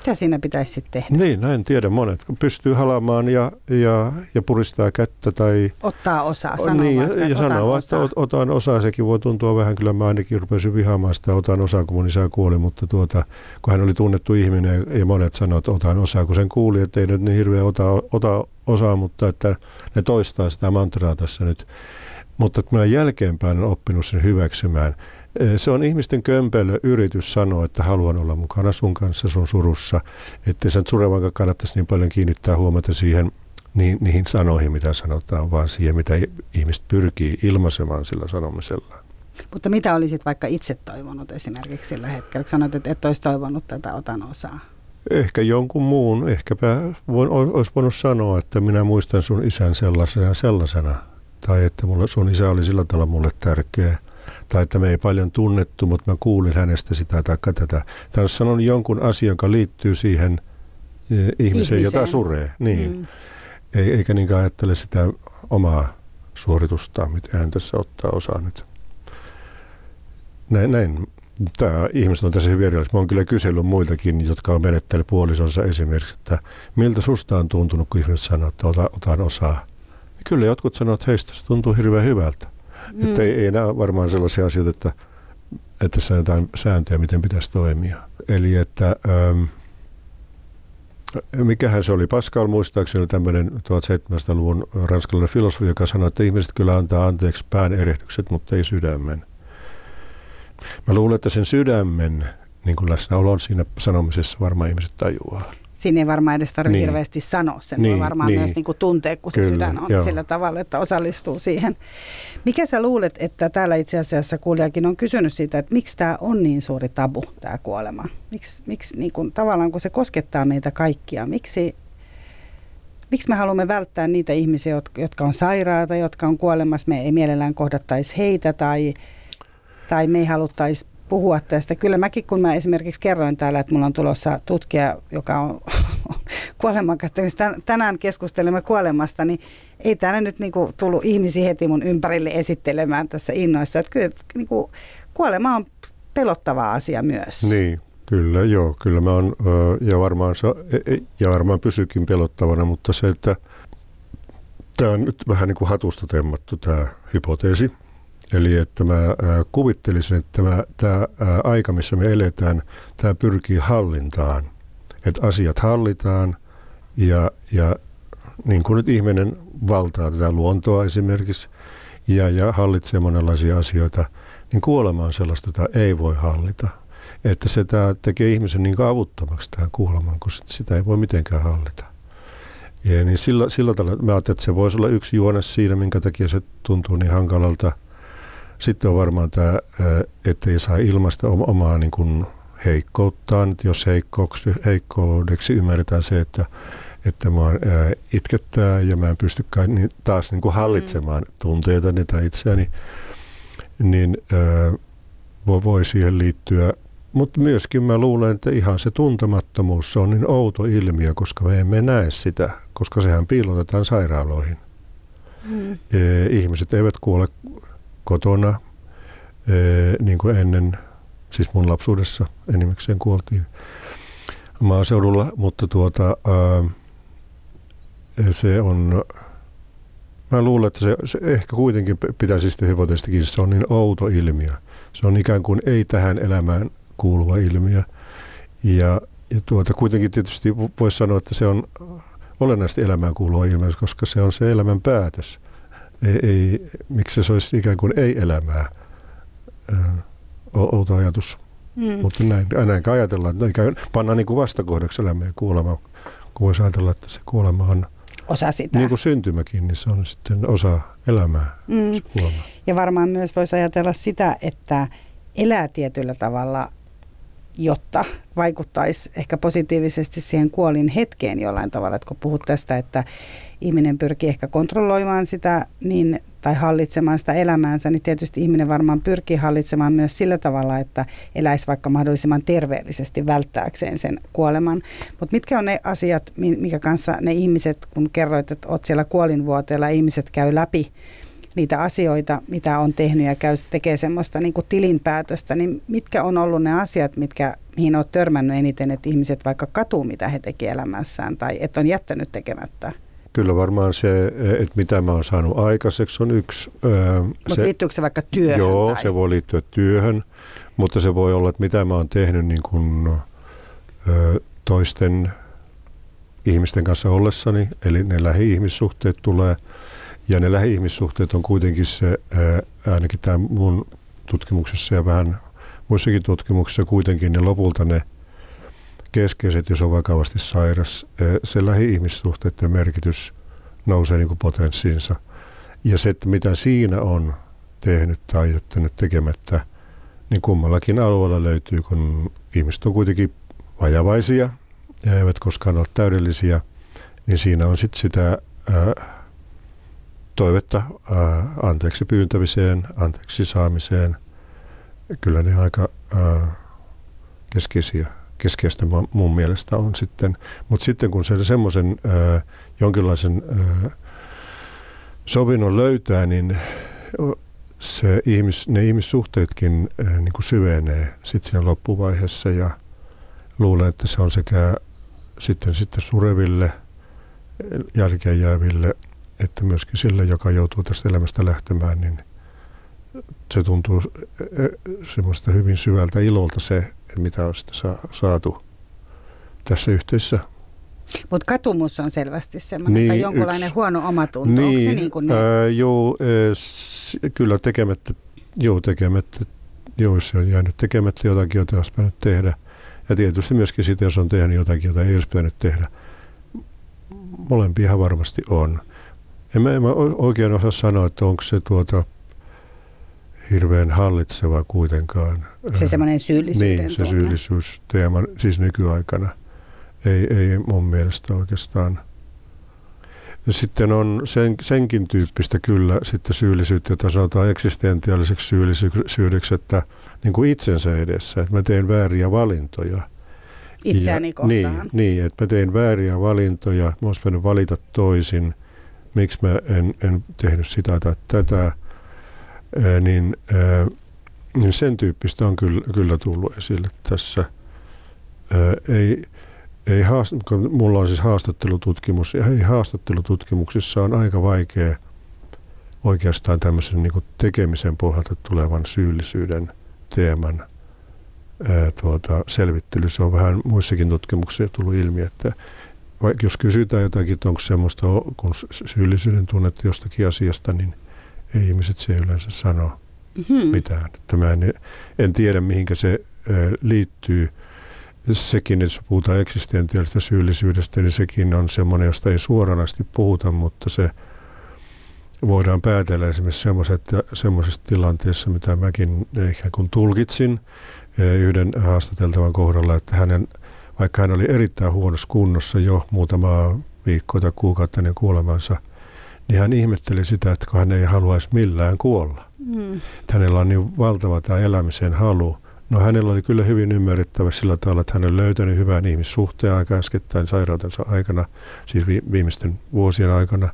Mitä siinä pitäisi sitten tehdä? Niin, näin tiedä. Monet pystyy halamaan ja, ja, ja puristaa kättä tai... Ottaa osaa, sanoo niin, vaikka, ja, ja sanoo että ot, otan osaa. Sekin voi tuntua vähän, kyllä mä ainakin rupesin vihaamaan sitä, otan osaa, kun mun isä kuoli, mutta tuota, kun hän oli tunnettu ihminen ja monet sanoivat, että otan osaa, kun sen kuuli, että ei nyt niin hirveä ota, ota osaa, mutta että ne toistaa sitä mantraa tässä nyt. Mutta mä jälkeenpäin olen oppinut sen hyväksymään, se on ihmisten kömpelö yritys sanoa, että haluan olla mukana sun kanssa sun surussa. Että sen surevankaan kannattaisi niin paljon kiinnittää huomiota siihen niin, niihin sanoihin, mitä sanotaan, vaan siihen, mitä ihmiset pyrkii ilmaisemaan sillä sanomisella. Mutta mitä olisit vaikka itse toivonut esimerkiksi sillä hetkellä? Sanoit, että et olisi toivonut tätä otan osaa. Ehkä jonkun muun. Ehkäpä voin, olisi voinut sanoa, että minä muistan sun isän sellaisena sellaisena. Tai että mulle, sun isä oli sillä tavalla mulle tärkeä tai että me ei paljon tunnettu, mutta mä kuulin hänestä sitä tai tätä. Tämä on sanonut jonkun asian, joka liittyy siihen e, ihmiseen, Ihmiseen. jota suree. Niin. Mm. Ei, eikä niinkään ajattele sitä omaa suoritustaan, mitä hän tässä ottaa osaa nyt. Näin, näin. Tämä ihmiset on tässä hyvin erilaisia. Mä oon kyllä kysellyt muiltakin, jotka on menettänyt puolisonsa esimerkiksi, että miltä susta on tuntunut, kun ihmiset sanoo, että ota, otan osaa. Kyllä jotkut sanoo, että heistä se tuntuu hirveän hyvältä. Mm. Että ei, ei nämä varmaan sellaisia asioita, että, että jotain sääntöjä, miten pitäisi toimia. Eli että... Ähm, mikähän se oli, Pascal muistaakseni tämmöinen 1700-luvun ranskalainen filosofi, joka sanoi, että ihmiset kyllä antaa anteeksi pään erehdykset, mutta ei sydämen. Mä luulen, että sen sydämen niin kuin läsnäolon siinä sanomisessa varmaan ihmiset tajuaa siinä ei varmaan edes tarvitse niin. hirveästi sanoa. Sen niin, voi varmaan niin. myös niin kuin tuntea, kun Kyllä, se sydän on joo. sillä tavalla, että osallistuu siihen. Mikä sä luulet, että täällä itse asiassa kuulijakin on kysynyt siitä, että miksi tämä on niin suuri tabu, tämä kuolema? Miksi, miksi niin kuin, tavallaan kun se koskettaa meitä kaikkia, miksi miksi me haluamme välttää niitä ihmisiä, jotka, jotka on sairaata, jotka on kuolemassa, me ei mielellään kohdattaisi heitä tai, tai me ei haluttaisi puhua tästä. Kyllä mäkin, kun mä esimerkiksi kerroin täällä, että mulla on tulossa tutkija, joka on kuoleman tänään keskustelemme kuolemasta, niin ei täällä nyt niinku tullut ihmisiä heti mun ympärille esittelemään tässä innoissa. Että kyllä niinku, kuolema on pelottava asia myös. Niin, kyllä, joo, kyllä mä oon, ja varmaan, e, e, ja varmaan pysykin pelottavana, mutta se, että tämä on nyt vähän niin kuin hatusta temmattu tämä hypoteesi, Eli että mä kuvittelisin, että tämä, tämä aika, missä me eletään, tämä pyrkii hallintaan. Että asiat hallitaan ja, ja niin kuin nyt ihminen valtaa tätä luontoa esimerkiksi ja, ja hallitsee monenlaisia asioita, niin kuolema on sellaista, jota ei voi hallita. Että se tämä tekee ihmisen niin avuttomaksi tämän kuoleman, kun sitä ei voi mitenkään hallita. Ja niin sillä, sillä tavalla mä ajattelin, että se voisi olla yksi juone siinä, minkä takia se tuntuu niin hankalalta – sitten on varmaan tämä, ei saa ilmaista omaa niin kuin heikkouttaan. Että jos heikkoudeksi, heikkoudeksi ymmärretään se, että, että mä itkettää ja mä en pystykään niin taas niin kuin hallitsemaan mm. tunteita tai itseäni, niin voi, voi siihen liittyä. Mutta myöskin mä luulen, että ihan se tuntemattomuus se on niin outo ilmiö, koska me emme näe sitä, koska sehän piilotetaan sairaaloihin. Mm. Ihmiset eivät kuole kotona, niin kuin ennen, siis mun lapsuudessa enimmäkseen kuoltiin maaseudulla, mutta tuota, se on, mä luulen, että se, se ehkä kuitenkin pitäisi sitten hypoteestikin, se on niin outo ilmiö. Se on ikään kuin ei tähän elämään kuuluva ilmiö. Ja, ja tuota, kuitenkin tietysti voisi sanoa, että se on olennaisesti elämään kuuluva ilmiö, koska se on se elämän päätös ei, ei, miksi se olisi ikään kuin ei-elämää, outo ajatus. Mm. Mutta näin, näin ajatellaan, että ikään pannaan niin kuin vastakohdaksi elämä ja kuolema, kun voisi ajatella, että se kuolema on osa sitä. Niin kuin syntymäkin, niin se on sitten osa elämää, mm. Ja varmaan myös voisi ajatella sitä, että elää tietyllä tavalla jotta vaikuttaisi ehkä positiivisesti siihen kuolin hetkeen jollain tavalla. Että kun puhut tästä, että ihminen pyrkii ehkä kontrolloimaan sitä niin, tai hallitsemaan sitä elämäänsä, niin tietysti ihminen varmaan pyrkii hallitsemaan myös sillä tavalla, että eläisi vaikka mahdollisimman terveellisesti välttääkseen sen kuoleman. Mutta mitkä on ne asiat, mikä kanssa ne ihmiset, kun kerroit, että olet siellä kuolinvuoteella, ihmiset käy läpi niitä asioita, mitä on tehnyt ja käy, tekee semmoista niin kuin tilinpäätöstä, niin mitkä on ollut ne asiat, mitkä, mihin olet törmännyt eniten, että ihmiset vaikka katuu, mitä he tekevät elämässään tai että on jättänyt tekemättä? Kyllä varmaan se, että mitä mä oon saanut aikaiseksi on yksi. Mutta liittyykö se vaikka työhön? Joo, tai? se voi liittyä työhön, mutta se voi olla, että mitä mä oon tehnyt niin kuin, toisten ihmisten kanssa ollessani, eli ne lähi-ihmissuhteet tulee – ja ne lähi-ihmissuhteet on kuitenkin se, ainakin tämä mun tutkimuksessa ja vähän muissakin tutkimuksissa kuitenkin ne lopulta ne keskeiset, jos on vakavasti sairas, se lähi-ihmissuhteiden merkitys nousee niin kuin potenssiinsa. Ja se, että mitä siinä on tehnyt tai jättänyt tekemättä, niin kummallakin alueella löytyy, kun ihmiset on kuitenkin vajavaisia ja eivät koskaan ole täydellisiä, niin siinä on sitten sitä ää, toivetta anteeksi pyyntämiseen, anteeksi saamiseen. Kyllä ne aika keskeisiä, keskeistä mun mielestä on sitten. Mutta sitten kun se semmoisen jonkinlaisen sovinnon löytää, niin se ihmis, ne ihmissuhteetkin niin kuin syvenee sitten siinä loppuvaiheessa ja luulen, että se on sekä sitten, sitten sureville, jälkeen jääville että myöskin sille, joka joutuu tästä elämästä lähtemään, niin se tuntuu e, e, semmoista hyvin syvältä ilolta se, mitä on sitä saatu tässä yhteisössä. Mutta katumus on selvästi semmoinen, niin, tai jonkunlainen yksi, huono omatunto. Niin, Onko niin kuin ne? Ää, joo, e, kyllä tekemättä, joo, tekemättä, joo, se on jäänyt tekemättä jotakin, jota olisi pitänyt tehdä. Ja tietysti myöskin sitten, jos on tehnyt jotakin, jota ei olisi pitänyt tehdä. Molempia varmasti on. En mä, en mä oikein osaa sanoa, että onko se tuota hirveän hallitseva kuitenkaan. Se semmoinen syyllisyyden Niin, se syyllisyysteema, siis nykyaikana. Ei, ei mun mielestä oikeastaan. Sitten on sen, senkin tyyppistä kyllä sitten syyllisyyttä, jota sanotaan eksistentiaaliseksi syyllisyydeksi, että niin kuin itsensä edessä, että mä teen vääriä valintoja. Itseäni ja, niin, niin, että mä teen vääriä valintoja, mä olisin valita toisin, miksi mä en, en tehnyt sitä tai tätä, niin, niin sen tyyppistä on kyllä, kyllä tullut esille tässä. Ei, ei haast- kun mulla on siis haastattelututkimus, ja ei haastattelututkimuksissa on aika vaikea oikeastaan tämmöisen niin tekemisen pohjalta tulevan syyllisyyden teeman tuota, selvittely. Se on vähän muissakin tutkimuksissa tullut ilmi, että vaikka jos kysytään jotakin, että onko semmoista kun syyllisyyden tunnetta jostakin asiasta, niin ei ihmiset se yleensä sano mm-hmm. mitään. Että mä en, en tiedä, mihinkä se liittyy – sekin, jos puhutaan eksistentiaalista syyllisyydestä, niin sekin on semmoinen, josta ei suoranaisesti puhuta, mutta se voidaan päätellä esimerkiksi semmoisessa tilanteessa, mitä mäkin ehkä kun tulkitsin yhden haastateltavan kohdalla, että hänen, vaikka hän oli erittäin huonossa kunnossa jo muutama viikko tai kuukautta ennen kuolemansa, niin hän ihmetteli sitä, että hän ei haluaisi millään kuolla. Mm. Että hänellä on niin valtava tämä elämisen halu, No hänellä oli kyllä hyvin ymmärrettävä sillä tavalla, että hän on löytänyt hyvän ihmissuhteen aika äskettäin sairautensa aikana, siis viimeisten vuosien aikana.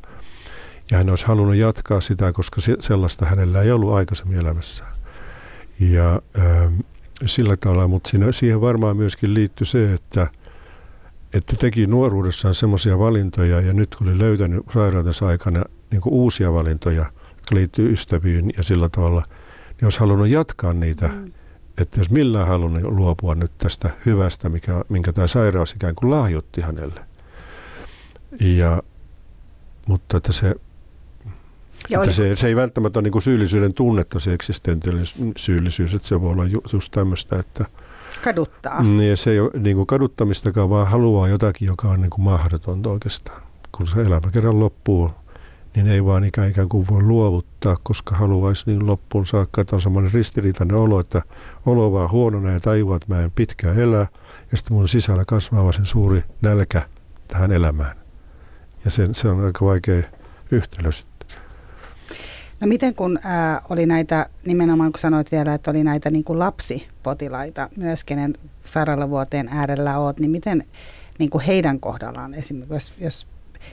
Ja hän olisi halunnut jatkaa sitä, koska sellaista hänellä ei ollut aikaisemmin elämässään. Ja äh, sillä tavalla, mutta siinä, siihen varmaan myöskin liittyy se, että, että teki nuoruudessaan semmoisia valintoja ja nyt kun oli löytänyt sairautensa aikana niin uusia valintoja, jotka liittyy ystäviin ja sillä tavalla, niin olisi halunnut jatkaa niitä mm että jos millään halunnut luopua nyt tästä hyvästä, mikä, minkä tämä sairaus ikään kuin lahjoitti hänelle. Ja, mutta että se, että se, se ei välttämättä ole niin kuin syyllisyyden tunnetta, se eksistentiaalinen syyllisyys, että se voi olla ju, just tämmöistä, että kaduttaa. Niin, se ei ole niin kuin kaduttamistakaan, vaan haluaa jotakin, joka on niin kuin mahdotonta oikeastaan. Kun se elämä kerran loppuu, niin ei vaan ikään, ikään kuin voi luovuttaa, koska haluaisi niin loppuun saakka, että on semmoinen ristiriitainen olo, että olo vaan huonona ja tajuaa, että mä en pitkään elää, ja sitten mun sisällä kasvaa sen suuri nälkä tähän elämään. Ja se, se on aika vaikea yhtälö sitten. No miten kun ää, oli näitä, nimenomaan kun sanoit vielä, että oli näitä niin kuin lapsipotilaita myös, kenen sairaalavuoteen äärellä oot, niin miten niin kuin heidän kohdallaan esimerkiksi, jos, jos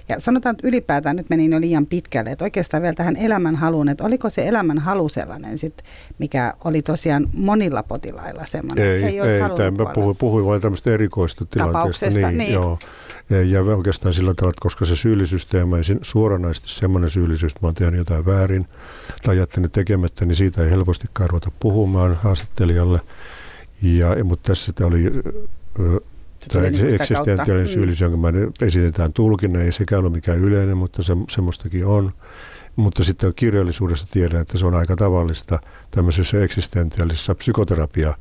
ja sanotaan, että ylipäätään nyt meni jo liian pitkälle, että oikeastaan vielä tähän elämänhaluun, että oliko se elämänhalu sellainen sit, mikä oli tosiaan monilla potilailla semmoinen, ei, ei, ei tämä, puhuin, puhuin vain tämmöistä erikoista tilanteesta. Niin, niin. Joo. Ja, oikeastaan sillä tavalla, että koska se syyllisyysteema ei suoranaisesti semmoinen syyllisyys, että mä oon tehnyt jotain väärin tai jättänyt tekemättä, niin siitä ei helposti ruveta puhumaan haastattelijalle. Ja, mutta tässä tämä oli Tämä eksistentiaalinen mm. syyllisyys, jonka mä esitetään tulkinnan, ei sekään ole mikään yleinen, mutta se, semmoistakin on. Mutta sitten kirjallisuudessa tiedän, että se on aika tavallista tämmöisessä eksistentiaalisessa psykoterapia,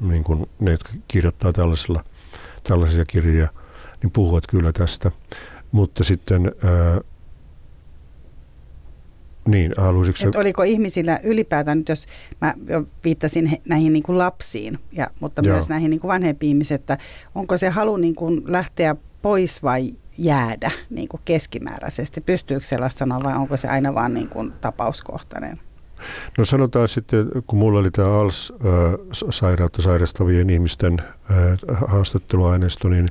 niin kuin ne, jotka kirjoittaa tällaisella, tällaisia kirjoja, niin puhuvat kyllä tästä. Mutta sitten ää, niin, haluaisitko Et oliko ihmisillä ylipäätään, nyt jos mä viittasin näihin niin kuin lapsiin, ja, mutta Joo. myös näihin niin kuin vanhempiin ihmisiin, että onko se halu niin kuin lähteä pois vai jäädä niin kuin keskimääräisesti? Pystyykö sellaista sanoa vai onko se aina vaan niin kuin tapauskohtainen? No sanotaan sitten, kun mulla oli tämä ALS-sairautta sairastavien ihmisten haastatteluaineisto, niin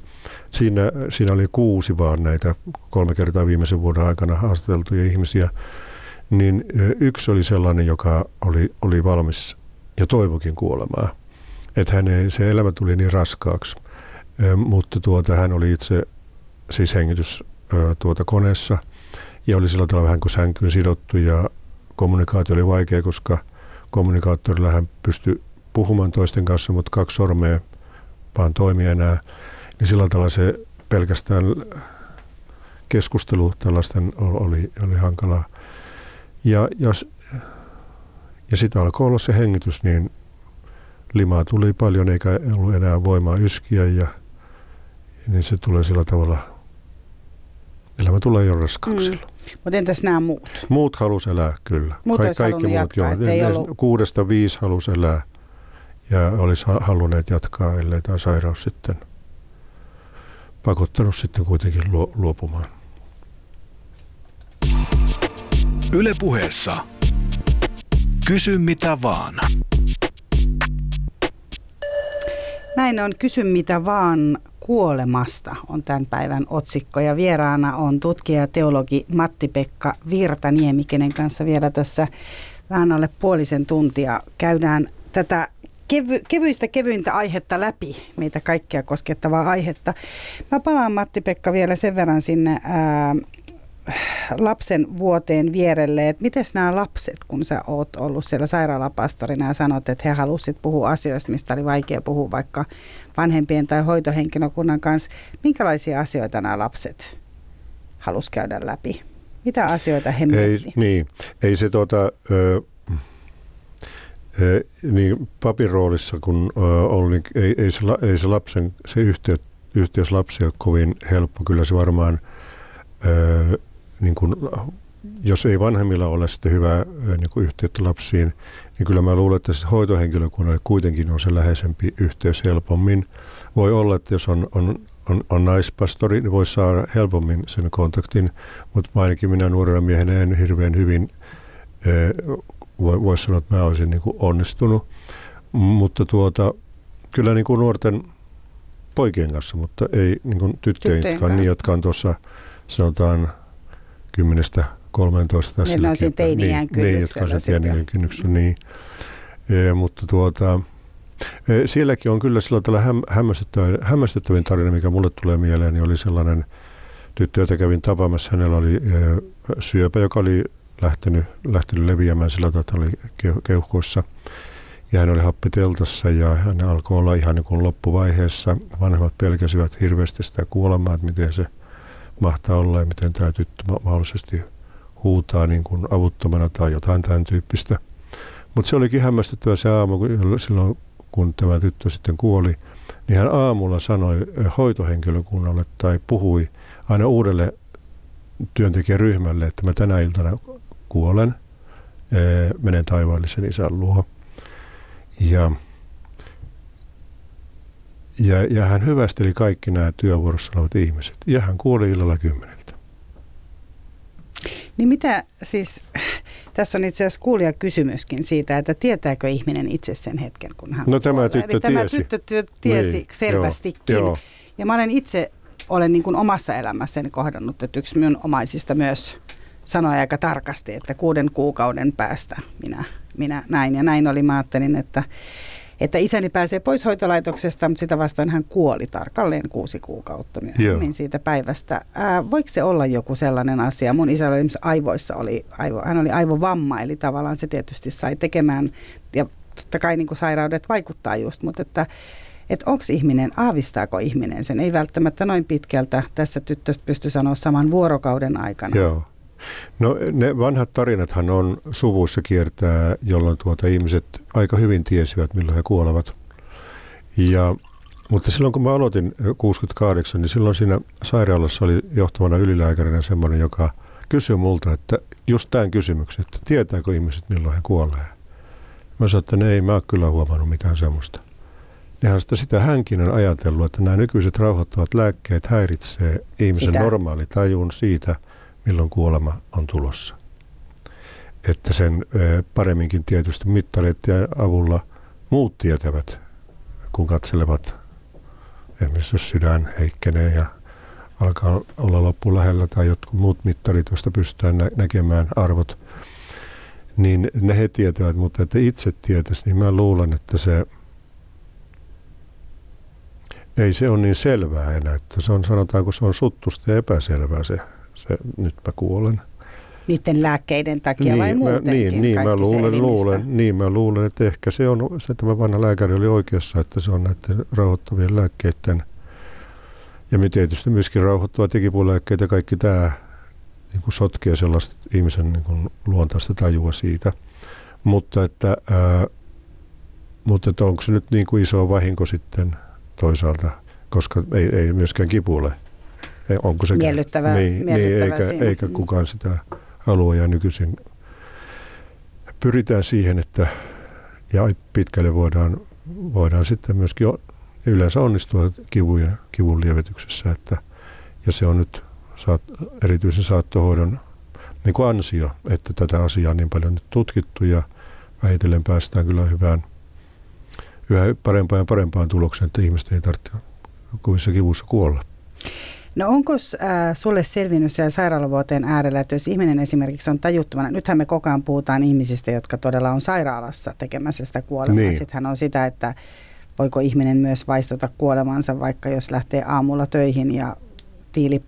siinä, siinä oli kuusi vaan näitä kolme kertaa viimeisen vuoden aikana haastateltuja ihmisiä niin yksi oli sellainen, joka oli, oli valmis ja toivokin kuolemaa. Että hänen, se elämä tuli niin raskaaksi. Mutta tuota, hän oli itse siis hengitys tuota koneessa ja oli sillä tavalla vähän kuin sänkyyn sidottu ja kommunikaatio oli vaikea, koska kommunikaattorilla hän pystyi puhumaan toisten kanssa, mutta kaksi sormea vaan toimi enää. Niin sillä tavalla se pelkästään keskustelu tällaisten oli, oli hankalaa. Ja, jos, ja sitä alkoi olla se hengitys, niin limaa tuli paljon eikä ollut enää voimaa yskiä ja niin se tulee sillä tavalla, elämä tulee jo raskaaksi. Mm. Mutta entäs nämä muut? Muut halus elää, kyllä. Muut Ka- kaikki muut, jatkaa, joo. Se ollut... Kuudesta viisi halus elää ja olisi halunneet jatkaa, ellei tämä sairaus sitten pakottanut sitten kuitenkin luopumaan. Ylepuheessa Kysy mitä vaan. Näin on Kysy mitä vaan kuolemasta on tämän päivän otsikko ja vieraana on tutkija teologi Matti-Pekka Virtaniemi, kenen kanssa vielä tässä vähän alle puolisen tuntia käydään tätä kevy, kevyistä kevyintä aihetta läpi, meitä kaikkia koskettavaa aihetta. Mä palaan Matti-Pekka vielä sen verran sinne ää, lapsen vuoteen vierelle, että miten nämä lapset, kun sä oot ollut siellä sairaalapastorina ja sanot, että he halusivat puhua asioista, mistä oli vaikea puhua vaikka vanhempien tai hoitohenkilökunnan kanssa, minkälaisia asioita nämä lapset halus käydä läpi? Mitä asioita he ei, Niin, ei se tuota, ö, ö, niin papin roolissa kun ö, oli, niin ei, ei, se, ei se lapsen, se yhteys, yhteys lapsia ole kovin helppo. Kyllä se varmaan ö, niin kuin, jos ei vanhemmilla ole sitten hyvää niin kuin yhteyttä lapsiin, niin kyllä mä luulen, että hoitohenkilökunnalle kuitenkin on se läheisempi yhteys helpommin. Voi olla, että jos on, on, on, on naispastori, niin voi saada helpommin sen kontaktin, mutta ainakin minä nuorena miehenä en hirveän hyvin voi, voi sanoa, että mä olisin niin kuin onnistunut. Mutta tuota, kyllä niin kuin nuorten poikien kanssa, mutta ei niin kuin tyttöjen, jotka, niin, jotka on tuossa sanotaan 10 13 tässä. Ne on teiniään niin, niin, jotka on teiniään kynnyksellä, niin. E, mutta tuota, e, sielläkin on kyllä sillä tavalla häm, hämmästyttävin, hämmästyttävin tarina, mikä mulle tulee mieleen, niin oli sellainen tyttö, jota kävin tapaamassa. Hänellä oli e, syöpä, joka oli lähtenyt, lähtenyt leviämään sillä tavalla, että oli keuhkoissa. Ja hän oli happiteltassa ja hän alkoi olla ihan niin kuin loppuvaiheessa. Vanhemmat pelkäsivät hirveästi sitä kuolemaa, että miten se – mahtaa olla ja miten tämä tyttö mahdollisesti huutaa niin kuin avuttomana tai jotain tämän tyyppistä. Mutta se olikin hämmästyttävä se aamu, kun silloin kun tämä tyttö sitten kuoli, niin hän aamulla sanoi hoitohenkilökunnalle tai puhui aina uudelle työntekijäryhmälle, että mä tänä iltana kuolen, menen taivaallisen isän luo. Ja ja, ja hän hyvästeli kaikki nämä työvuorossa olevat ihmiset. Ja hän kuoli illalla kymmeneltä. Niin mitä siis, tässä on itse asiassa kuulija kysymyskin siitä, että tietääkö ihminen itse sen hetken, kun hän No tämä tyttö Eli tiesi. Tämä tyttö tiesi niin, selvästikin. Joo, joo. Ja mä olen itse, olen niin kuin omassa elämässäni kohdannut, että yksi minun omaisista myös sanoi aika tarkasti, että kuuden kuukauden päästä minä, minä näin. Ja näin oli, mä ajattelin, että että isäni pääsee pois hoitolaitoksesta, mutta sitä vastaan hän kuoli tarkalleen kuusi kuukautta myöhemmin Joo. siitä päivästä. Ää, voiko se olla joku sellainen asia? Mun isä oli aivoissa, oli aivo, hän oli aivovamma, eli tavallaan se tietysti sai tekemään, ja totta kai niin kuin sairaudet vaikuttaa just, mutta että että onko ihminen, aavistaako ihminen sen? Ei välttämättä noin pitkältä tässä tyttö pysty sanoa saman vuorokauden aikana. Joo. No ne vanhat tarinathan on suvuissa kiertää, jolloin tuota ihmiset aika hyvin tiesivät, milloin he kuolevat. Ja, mutta silloin kun mä aloitin 68, niin silloin siinä sairaalassa oli johtavana ylilääkärinä semmoinen, joka kysyi multa, että just tämän kysymyksen, että tietääkö ihmiset milloin he kuolee. Mä sanoin, että ne ei mä kyllä huomannut mitään semmoista. Nehän sitä, sitä hänkin on ajatellut, että nämä nykyiset rauhoittavat lääkkeet häiritsee ihmisen sitä. normaali tajun siitä – milloin kuolema on tulossa. Että sen paremminkin tietysti mittareiden avulla muut tietävät, kun katselevat, esimerkiksi jos sydän heikkenee ja alkaa olla loppu lähellä tai jotkut muut mittarit, joista pystytään nä- näkemään arvot, niin ne he tietävät, mutta että itse tietäisi, niin mä luulen, että se ei se ole niin selvää enää, että se on sanotaanko se on suttusta ja epäselvää se se, nyt mä kuolen. Niiden lääkkeiden takia niin, vai muutenkin? Niin, niin mä luulen, luulen, niin mä luulen, että ehkä se on, se tämä vanha lääkäri oli oikeassa, että se on näiden rauhoittavien lääkkeiden ja me tietysti myöskin digipuolääkkeet ja kaikki tämä niin kuin sotkee sellaista ihmisen niin kuin luontaista tajua siitä. Mutta että, ää, mutta että onko se nyt niin kuin iso vahinko sitten toisaalta, koska ei, ei myöskään kipuille onko se miellyttävää, niin, miellyttävää niin eikä, eikä kukaan sitä halua. Ja nykyisin pyritään siihen, että ja pitkälle voidaan, voidaan sitten myöskin yleensä onnistua kivun, kivun lievityksessä, että, ja se on nyt saat, erityisen saattohoidon niin kuin ansio, että tätä asiaa on niin paljon nyt tutkittu ja vähitellen päästään kyllä hyvään, yhä parempaan ja parempaan tulokseen, että ihmiset ei tarvitse kovissa kivussa kuolla. No onko äh, sulle selvinnyt siellä sairaalavuoteen äärellä, että jos ihminen esimerkiksi on tajuttomana, nythän me koko ajan puhutaan ihmisistä, jotka todella on sairaalassa tekemässä sitä kuolemaa. Niin. Sittenhän on sitä, että voiko ihminen myös vaistota kuolemansa, vaikka jos lähtee aamulla töihin ja tiili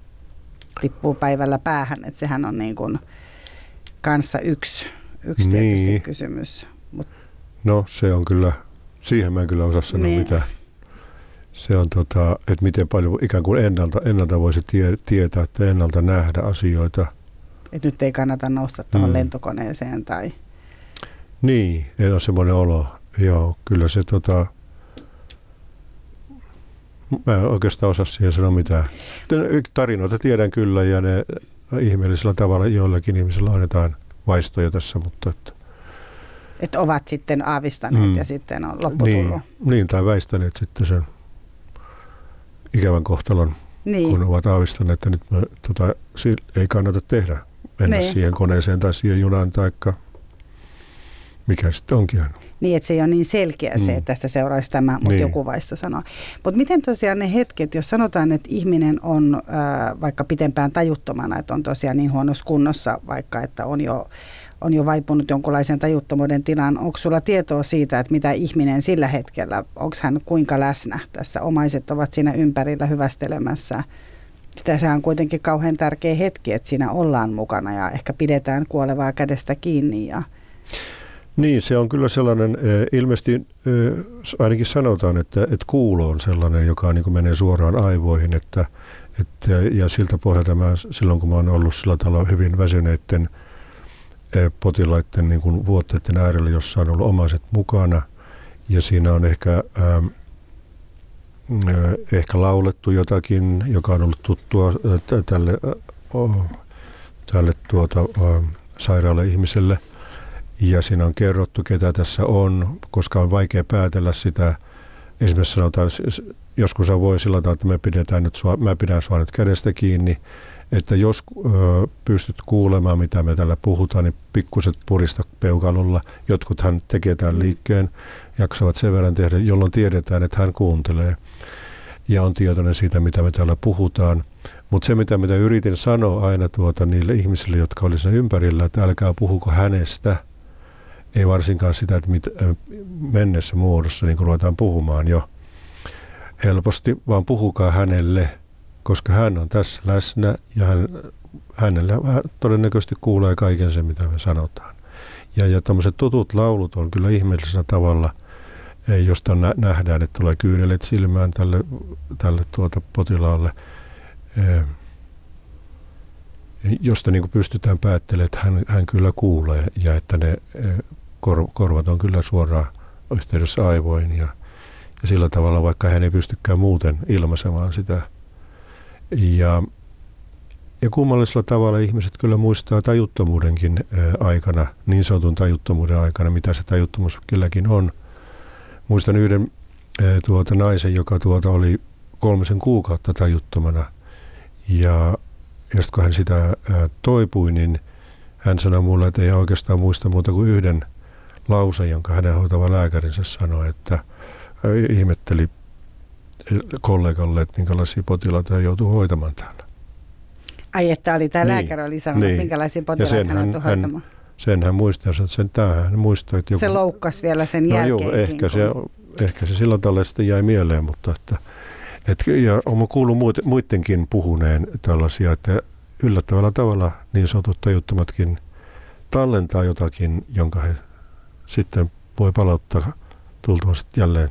tippuu päivällä päähän, että sehän on niin kuin kanssa yksi, yksi niin. tietysti kysymys. Mut. No se on kyllä, siihen mä en kyllä osaa sanoa niin. mitään se on, tota, että miten paljon ikään kuin ennalta, ennalta voisi tie, tietää, että ennalta nähdä asioita. Että nyt ei kannata nousta tuohon mm. lentokoneeseen tai... Niin, ei ole semmoinen olo. Joo, kyllä se tota... Mä en oikeastaan osaa siihen sanoa mitään. Tarinoita tiedän kyllä ja ne ihmeellisellä tavalla joillakin ihmisillä on jotain vaistoja tässä, mutta että... Että ovat sitten aavistaneet mm. ja sitten on loppu niin, niin, tai väistäneet sitten sen ikävän kohtalon, niin. kun ovat aavistaneet, että nyt me, tota, ei kannata tehdä, mennä niin. siihen koneeseen tai siihen junaan tai mikä sitten onkin aina. Niin, että se ei ole niin selkeä se, mm. että tästä seuraisi tämä, mutta niin. joku vaisto sanoo. Mutta miten tosiaan ne hetket, jos sanotaan, että ihminen on äh, vaikka pitempään tajuttomana, että on tosiaan niin huonossa kunnossa, vaikka että on jo on jo vaipunut jonkunlaisen tajuttomuuden tilaan. Onko sulla tietoa siitä, että mitä ihminen sillä hetkellä, onko hän kuinka läsnä tässä? Omaiset ovat siinä ympärillä hyvästelemässä. Sitä se on kuitenkin kauhean tärkeä hetki, että siinä ollaan mukana ja ehkä pidetään kuolevaa kädestä kiinni. Ja... Niin, se on kyllä sellainen, eh, ilmeisesti eh, ainakin sanotaan, että, että kuulo on sellainen, joka niin kuin menee suoraan aivoihin, että, että, ja siltä pohjalta mä, silloin kun mä oon ollut sillä tavalla hyvin väsyneiden – potilaiden niin kuin vuotteiden äärellä, jossa on ollut omaiset mukana. Ja siinä on ehkä, ähm, äh, ehkä laulettu jotakin, joka on ollut tuttua äh, tälle, äh, tälle tuota, äh, sairaalle ihmiselle. Ja siinä on kerrottu, ketä tässä on, koska on vaikea päätellä sitä. Esimerkiksi sanotaan, joskus voi sillä tavalla, että me pidetään nyt sua, mä pidän sua nyt kädestä kiinni että jos ö, pystyt kuulemaan, mitä me täällä puhutaan, niin pikkuset purista peukalolla. Jotkuthan tekee tämän liikkeen, jaksavat sen verran tehdä, jolloin tiedetään, että hän kuuntelee ja on tietoinen siitä, mitä me täällä puhutaan. Mutta se, mitä, mitä yritin sanoa aina tuota niille ihmisille, jotka olivat siinä ympärillä, että älkää puhuko hänestä, ei varsinkaan sitä, että mit, mennessä muodossa niin ruvetaan puhumaan jo helposti, vaan puhukaa hänelle – koska hän on tässä läsnä ja hän, hänellä hän todennäköisesti kuulee kaiken sen, mitä me sanotaan. Ja, ja tämmöiset tutut laulut on kyllä ihmeellisellä tavalla, josta nähdään, että tulee kyynelet silmään tälle, tälle tuota potilaalle, josta niin kuin pystytään päättelemään, että hän, hän kyllä kuulee ja että ne kor, korvat on kyllä suoraan yhteydessä aivoihin ja, ja sillä tavalla, vaikka hän ei pystykään muuten ilmaisemaan sitä ja, ja kummallisella tavalla ihmiset kyllä muistaa tajuttomuudenkin aikana, niin sanotun tajuttomuuden aikana, mitä se tajuttomuus kylläkin on. Muistan yhden tuota naisen, joka tuota oli kolmisen kuukautta tajuttomana. Ja, ja kun hän sitä toipui, niin hän sanoi mulle, että ei oikeastaan muista muuta kuin yhden lause, jonka hänen hoitava lääkärinsä sanoi, että ihmetteli kollegalle, että minkälaisia potilaita hän joutuu hoitamaan täällä. Ai, että oli tämä niin, lääkäri oli sanonut, niin. minkälaisia potilaita hän joutuu hoitamaan. Sen hän muistaa, että sen tähän hän muistaa, että joku... Se loukkasi vielä sen no jälkeen. Joo, ehkä, se, ehkä se sillä tavalla sitten jäi mieleen, mutta että, että ja olen kuullut muidenkin puhuneen tällaisia, että yllättävällä tavalla niin sanotut tajuttomatkin tallentaa jotakin, jonka he sitten voi palauttaa tultavasti jälleen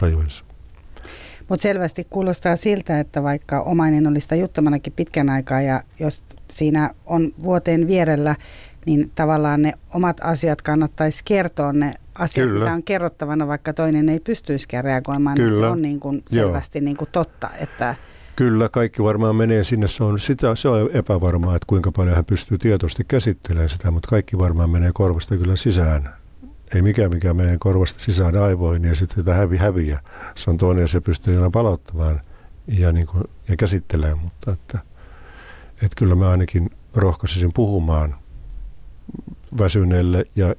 tajuinsa. Mutta selvästi kuulostaa siltä, että vaikka omainen olisi juttomanakin pitkän aikaa ja jos siinä on vuoteen vierellä, niin tavallaan ne omat asiat kannattaisi kertoa ne asiat, Kyllä. mitä on kerrottavana, vaikka toinen ei pystyisikään reagoimaan. Kyllä. Niin se on niin kuin selvästi niin kuin totta, että Kyllä, kaikki varmaan menee sinne. Se on, sitä, se on epävarmaa, että kuinka paljon hän pystyy tietoisesti käsittelemään sitä, mutta kaikki varmaan menee korvasta kyllä sisään ei mikään mikä menee korvasta sisään aivoihin ja sitten sitä hävi häviä. Se on toinen ja se pystyy jonain palauttamaan ja, niin kuin, ja käsittelemään, mutta että, että kyllä mä ainakin rohkaisisin puhumaan väsyneelle ja,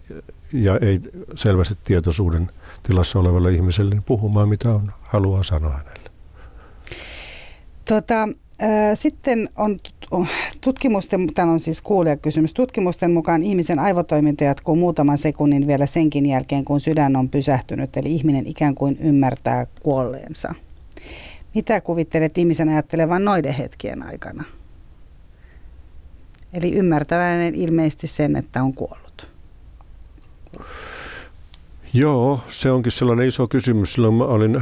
ja ei selvästi tietoisuuden tilassa olevalle ihmiselle niin puhumaan, mitä on, haluaa sanoa hänelle. Tota, sitten on tutkimusten, tämä on siis kuulijakysymys, tutkimusten mukaan ihmisen aivotoiminta jatkuu muutaman sekunnin vielä senkin jälkeen, kun sydän on pysähtynyt, eli ihminen ikään kuin ymmärtää kuolleensa. Mitä kuvittelet ihmisen ajattelevan noiden hetkien aikana? Eli ymmärtäväinen ilmeisesti sen, että on kuollut. Joo, se onkin sellainen iso kysymys. Silloin mä olin 75-76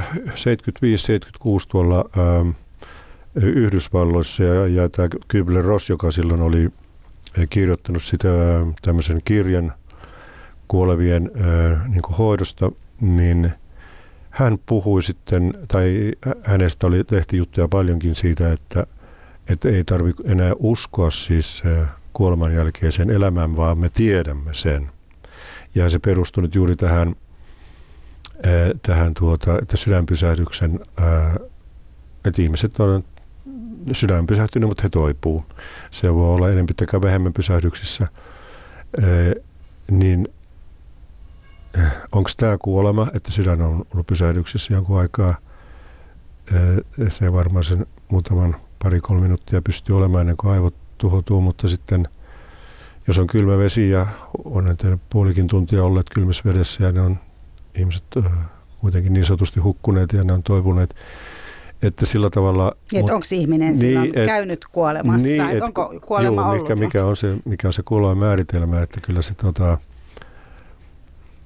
tuolla ähm, Yhdysvalloissa ja, ja tämä Kübler-Ross, joka silloin oli äh, kirjoittanut sitä äh, tämmöisen kirjan kuolevien äh, niin hoidosta, niin hän puhui sitten, tai hänestä oli tehty juttuja paljonkin siitä, että, että ei tarvitse enää uskoa siis kuoleman jälkeiseen elämään, vaan me tiedämme sen. Ja se perustui nyt juuri tähän, äh, tähän tuota, että sydänpysähdyksen, että ihmiset on sydän pysähtynyt, mutta he toipuu. Se voi olla enemmän tai vähemmän pysähdyksissä. Niin onko tämä kuolema, että sydän on ollut pysähdyksissä jonkun aikaa. Se varmaan sen muutaman pari-kolme minuuttia pystyy olemaan ennen kuin aivot tuhoutuu, mutta sitten jos on kylmä vesi ja on näitä puolikin tuntia olleet kylmässä vedessä ja ne on ihmiset kuitenkin niin sanotusti hukkuneet ja ne on toipuneet, että sillä tavalla... Niin, että onko ihminen niin, et, käynyt kuolemassa, niin, et, onko kuolema juu, ollut? Mikä, mikä, on se, mikä on se kuoleman määritelmä, että kyllä se tota,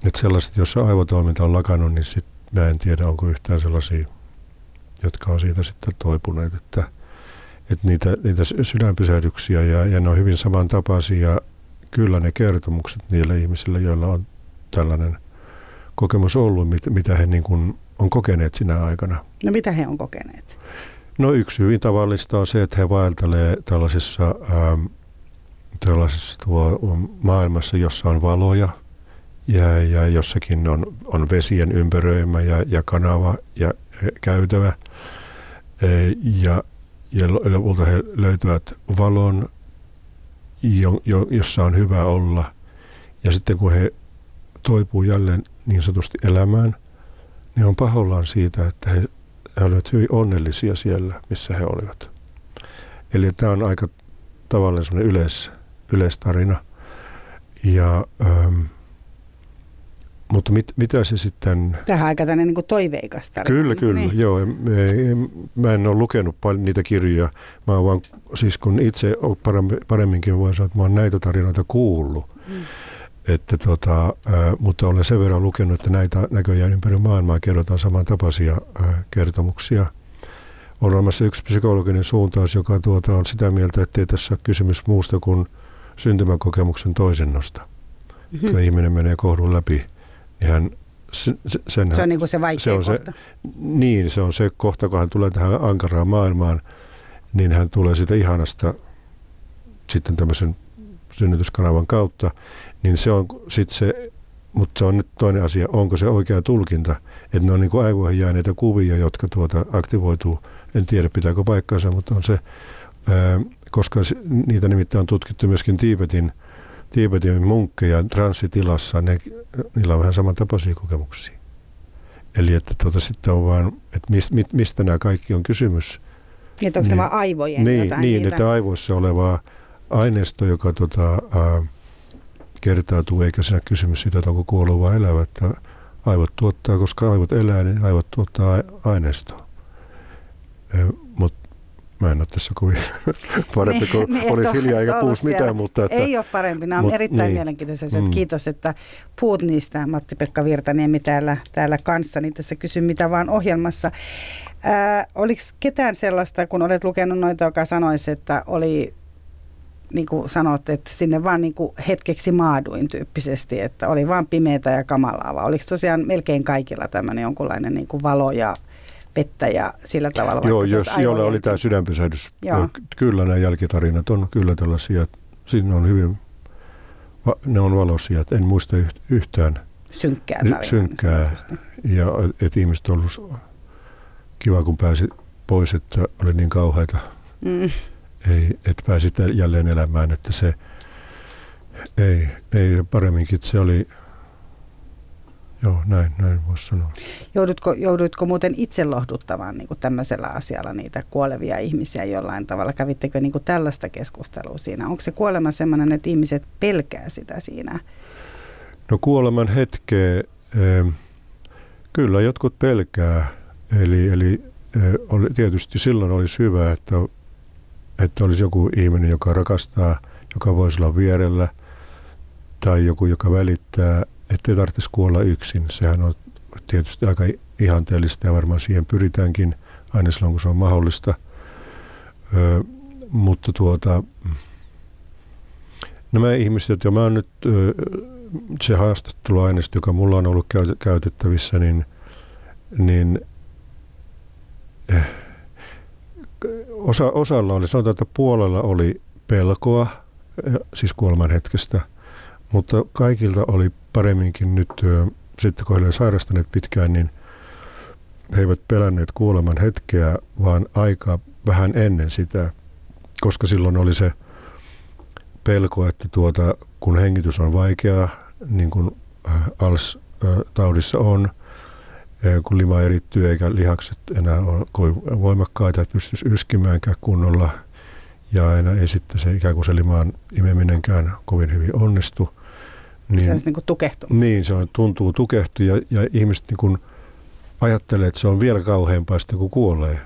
että sellaiset, jossa aivotoiminta on lakannut, niin sit mä en tiedä, onko yhtään sellaisia, jotka on siitä sitten toipuneet, että, että niitä, niitä sydänpysähdyksiä ja, ja ne on hyvin samantapaisia kyllä ne kertomukset niille ihmisille, joilla on tällainen kokemus ollut, mit, mitä he niin kuin on kokeneet sinä aikana. No mitä he on kokeneet? No yksi hyvin tavallista on se, että he vaeltelee tällaisessa, ähm, tällaisessa tuo maailmassa, jossa on valoja ja, ja jossakin on, on vesien ympäröimä ja, ja kanava ja e, käytävä. E, ja, ja lopulta he löytävät valon, jo, jo, jossa on hyvä olla. Ja sitten kun he toipuu jälleen niin sanotusti elämään, niin on pahollaan siitä, että he, he olivat hyvin onnellisia siellä, missä he olivat. Eli tämä on aika tavallinen semmoinen yleis, yleistarina. Ja, ähm, mutta mit, mitä se sitten... Tähän aika tämmöinen niin toiveikas tarina. Kyllä, kyllä. Niin. Joo, mä en ole lukenut paljon niitä kirjoja. Mä vaan, siis kun itse paremminkin voin sanoa, että mä oon näitä tarinoita kuullut. Mm. Että tota, mutta olen sen verran lukenut, että näitä näköjään ympäri maailmaa kerrotaan samantapaisia kertomuksia. On olemassa yksi psykologinen suuntaus, joka tuota, on sitä mieltä, että ei tässä ole kysymys muusta kuin syntymäkokemuksen toisennosta. Mm-hmm. Kun ihminen menee kohdun läpi, niin hän sen, se on niin kuin se vaikea se on kohta. Se, niin, se on se kohta, kun hän tulee tähän ankaraan maailmaan, niin hän tulee sitä ihanasta sitten tämmöisen synnytyskanavan kautta, niin se on sitten se, mutta se on nyt toinen asia, onko se oikea tulkinta, että ne on niin kuin aivoihin jääneitä kuvia, jotka tuota aktivoituu, en tiedä pitääkö paikkaansa, mutta on se, ää, koska niitä nimittäin on tutkittu myöskin Tiibetin, Tiibetin munkkeja transitilassa, ne, niillä on vähän samantapaisia kokemuksia. Eli että tuota, sitten on vaan, että mistä, mistä nämä kaikki on kysymys. Niin, onko niin, vaan aivojen niin, jotain Niin, niitä? että aivoissa olevaa aineisto, joka tota, ää, kertautuu, eikä siinä kysymys siitä, että onko kuollut vai elävä, että aivot tuottaa, koska aivot elää, niin aivot tuottaa aineistoa. Mutta mä en ole tässä kovin parempi, kun niin, olisi hiljaa eikä puus mitään. Mutta että, ei ole parempi, nämä on mut, erittäin niin. mielenkiintoisia. Mm. Kiitos, että puhut niistä, Matti-Pekka Virtaniemi täällä, täällä kanssani tässä Kysy mitä vaan ohjelmassa. Oliko ketään sellaista, kun olet lukenut noita, joka sanoisi, että oli niin kuin sanot, että sinne vaan niin kuin hetkeksi maaduin tyyppisesti, että oli vaan pimeätä ja kamalaa, vai oliko tosiaan melkein kaikilla tämmöinen jonkunlainen niin kuin valo ja vettä ja sillä tavalla? Joo, jos jolla oli tämä sydänpysähdys, Joo. kyllä nämä jälkitarinat on kyllä tällaisia, siinä on hyvin, ne on valoisia, en muista yhtään synkkää, tarinaa, synkkää ja että ihmiset on ollut kiva kun pääsi pois, että oli niin kauheita. Mm ei, et pääsit jälleen elämään, että se ei, ei paremminkin, se oli, joo näin, näin voisi sanoa. Joudutko, joudutko muuten itse lohduttamaan niin tämmöisellä asialla niitä kuolevia ihmisiä jollain tavalla? Kävittekö niin tällaista keskustelua siinä? Onko se kuolema sellainen, että ihmiset pelkää sitä siinä? No kuoleman hetkeä, kyllä jotkut pelkää, eli, eli oli, tietysti silloin olisi hyvä, että, että olisi joku ihminen, joka rakastaa, joka voisi olla vierellä, tai joku, joka välittää, ettei tarvitsisi kuolla yksin. Sehän on tietysti aika ihanteellista ja varmaan siihen pyritäänkin aina silloin, kun se on mahdollista. Ö, mutta tuota, nämä ihmiset, ja mä oon nyt se haastatteluaineisto, joka mulla on ollut käytettävissä, niin, niin eh, osa, osalla oli, sanotaan, että puolella oli pelkoa, eh, siis kuoleman hetkestä, mutta kaikilta oli paremminkin nyt, sitten kun he sairastaneet pitkään, niin he eivät pelänneet kuoleman hetkeä, vaan aika vähän ennen sitä, koska silloin oli se pelko, että tuota, kun hengitys on vaikeaa, niin kuin äh, ALS-taudissa on, kun lima erittyy eikä lihakset enää ole kovin voimakkaita, että pystyisi yskimäänkään kunnolla ja enää ei sitten se ikään kuin se limaan imeminenkään kovin hyvin onnistu. Niin, se on niin kuin. Niin, se on, tuntuu tukehtu ja, ja ihmiset niin kuin ajattelee, että se on vielä kauheampaa sitten kun kuolee.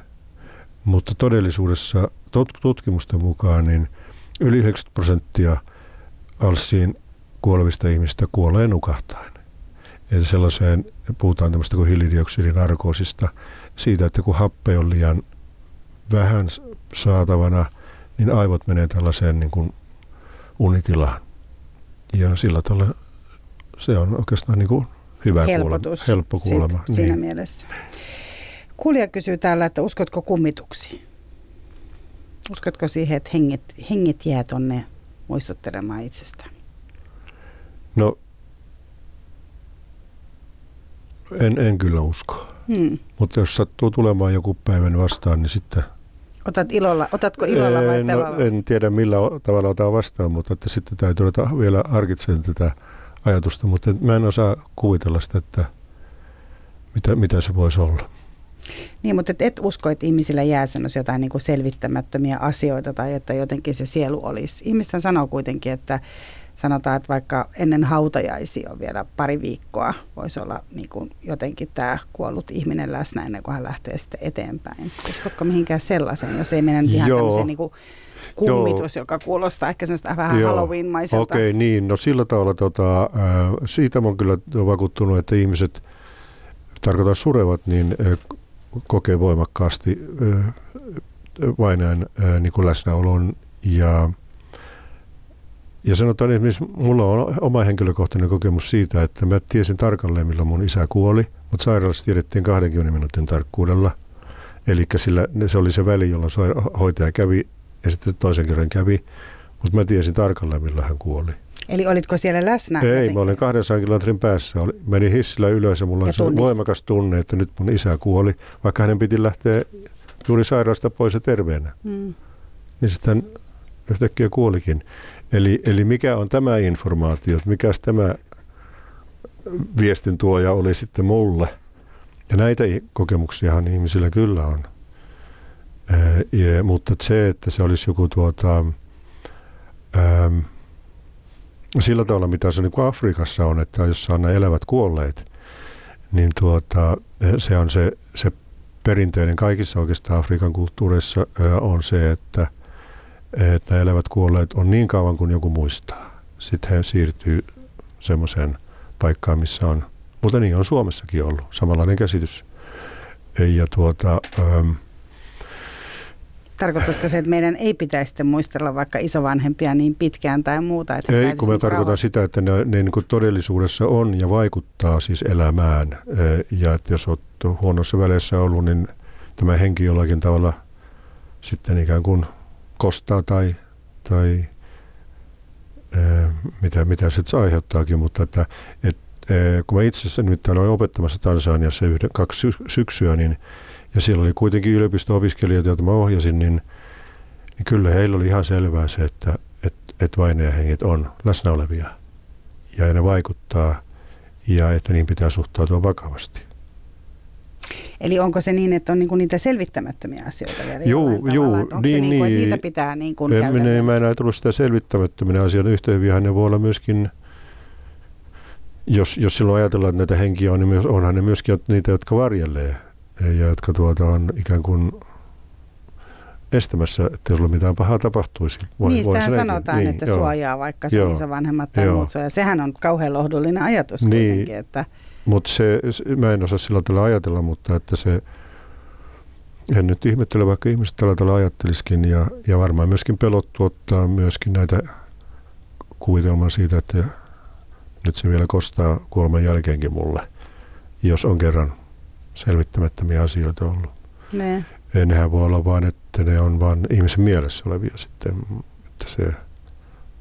Mutta todellisuudessa tutkimusten mukaan niin yli 90 prosenttia alsiin kuolevista ihmistä kuolee nukahtaen. Että sellaiseen, puhutaan tämmöistä kuin hiilidioksidinarkoosista, siitä, että kun happe on liian vähän saatavana, niin aivot menee tällaiseen niin kuin unitilaan. Ja sillä tavalla se on oikeastaan niin kuin hyvä Helpotus kuulema, helppo kuulema. Sit, niin. Siinä mielessä. Kuulija kysyy täällä, että uskotko kummituksi? Uskotko siihen, että henget, henget jää tonne muistuttelemaan itsestään? No, en, en kyllä usko. Hmm. Mutta jos sattuu tulemaan joku päivän vastaan, niin sitten... Otat ilolla, otatko ilolla vai en, no, en tiedä millä tavalla otan vastaan, mutta että sitten täytyy ottaa vielä harkitsemaan tätä ajatusta, mutta mä en osaa kuvitella sitä, että mitä, mitä se voisi olla. Niin, mutta et, et usko, että ihmisillä jää jotain niin kuin selvittämättömiä asioita tai että jotenkin se sielu olisi. Ihmisten sanoo kuitenkin, että sanotaan, että vaikka ennen hautajaisia on vielä pari viikkoa, voisi olla niin kuin jotenkin tämä kuollut ihminen läsnä ennen kuin hän lähtee sitten eteenpäin. Uskotko mihinkään sellaiseen, jos ei mennä nyt ihan tämmöiseen niin kuin kummitus, Joo. joka kuulostaa ehkä sellaista vähän Joo. Halloween-maiselta. Okei, okay, niin. No sillä tavalla, tota, äh, siitä mä oon kyllä vakuuttunut, että ihmiset, tarkoitan surevat, niin äh, kokee voimakkaasti äh, vainajan niin läsnäolon ja ja sanotaan esimerkiksi, mulla on oma henkilökohtainen kokemus siitä, että mä tiesin tarkalleen, milloin mun isä kuoli, mutta sairaalassa tiedettiin 20 minuutin tarkkuudella. Eli sillä, se oli se väli, jolloin hoitaja kävi ja sitten toisen kerran kävi, mutta mä tiesin tarkalleen, milloin hän kuoli. Eli olitko siellä läsnä? Ei, jotenkin? mä olin 200 kilometrin päässä. Menin hissillä ylös ja mulla on se voimakas tunne, että nyt mun isä kuoli, vaikka hänen piti lähteä juuri sairaalasta pois ja terveenä. Hmm. Niin sitten yhtäkkiä kuolikin. Eli, eli mikä on tämä informaatio, mikä tämä viestin tuoja oli sitten mulle. Ja näitä kokemuksiahan ihmisillä kyllä on. Ja, mutta se, että se olisi joku tuota, ää, sillä tavalla, mitä se niin kuin Afrikassa on, että jossa on ne elävät kuolleet, niin tuota, se on se, se perinteinen kaikissa oikeastaan Afrikan kulttuureissa on se, että että elävät kuolleet on niin kauan kuin joku muistaa. Sitten he siirtyy semmoiseen paikkaan, missä on, mutta niin on Suomessakin ollut, samanlainen käsitys. Ja tuota, ähm, Tarkoittaisiko se, että meidän ei pitäisi sitten muistella vaikka isovanhempia niin pitkään tai muuta? Että ei, kun mä tarkoitan rauhassa. sitä, että ne, ne niin kuin todellisuudessa on ja vaikuttaa siis elämään. Ja että jos olet huonossa väleissä ollut, niin tämä henki jollakin tavalla sitten ikään kuin kostaa tai, tai ää, mitä, mitä se aiheuttaakin, mutta että, et, ää, kun mä itse nyt olin opettamassa Tansaniassa yhden, kaksi syksyä, niin, ja siellä oli kuitenkin yliopisto-opiskelijoita, joita mä ohjasin, niin, niin kyllä heillä oli ihan selvää se, että, että, että vainajahenget on läsnä olevia ja ne vaikuttaa ja että niin pitää suhtautua vakavasti. Eli onko se niin, että on niinku niitä selvittämättömiä asioita vielä Juu, juu, onko niin, se niinku, että niin. niitä pitää niin kuin En, käydä? minä, mä en ajatellut sitä selvittämättöminä asioita. Yhtä hyvinhän ne voi olla myöskin, jos, jos silloin ajatellaan, että näitä henkiä on, niin myös, onhan ne myöskin niitä, jotka varjelee ja jotka tuota on ikään kuin estämässä, että sulla mitään pahaa tapahtuisi. Voi, niin, sen sanotaan, niin, että joo. suojaa vaikka sun Joo. isovanhemmat tai Joo. muut suojaa. Sehän on kauhean lohdullinen ajatus Niin. kuitenkin, että Mutta se, mä en osaa sillä tavalla ajatella, mutta että se, en nyt ihmettele, vaikka ihmiset tällä tavalla ajattelisikin ja, ja varmaan myöskin pelottu ottaa myöskin näitä kuvitelman siitä, että nyt se vielä kostaa kuoleman jälkeenkin mulle, jos on kerran selvittämättömiä asioita ollut. ne, nehän voi olla vaan, että ne on vaan ihmisen mielessä olevia sitten. Että se,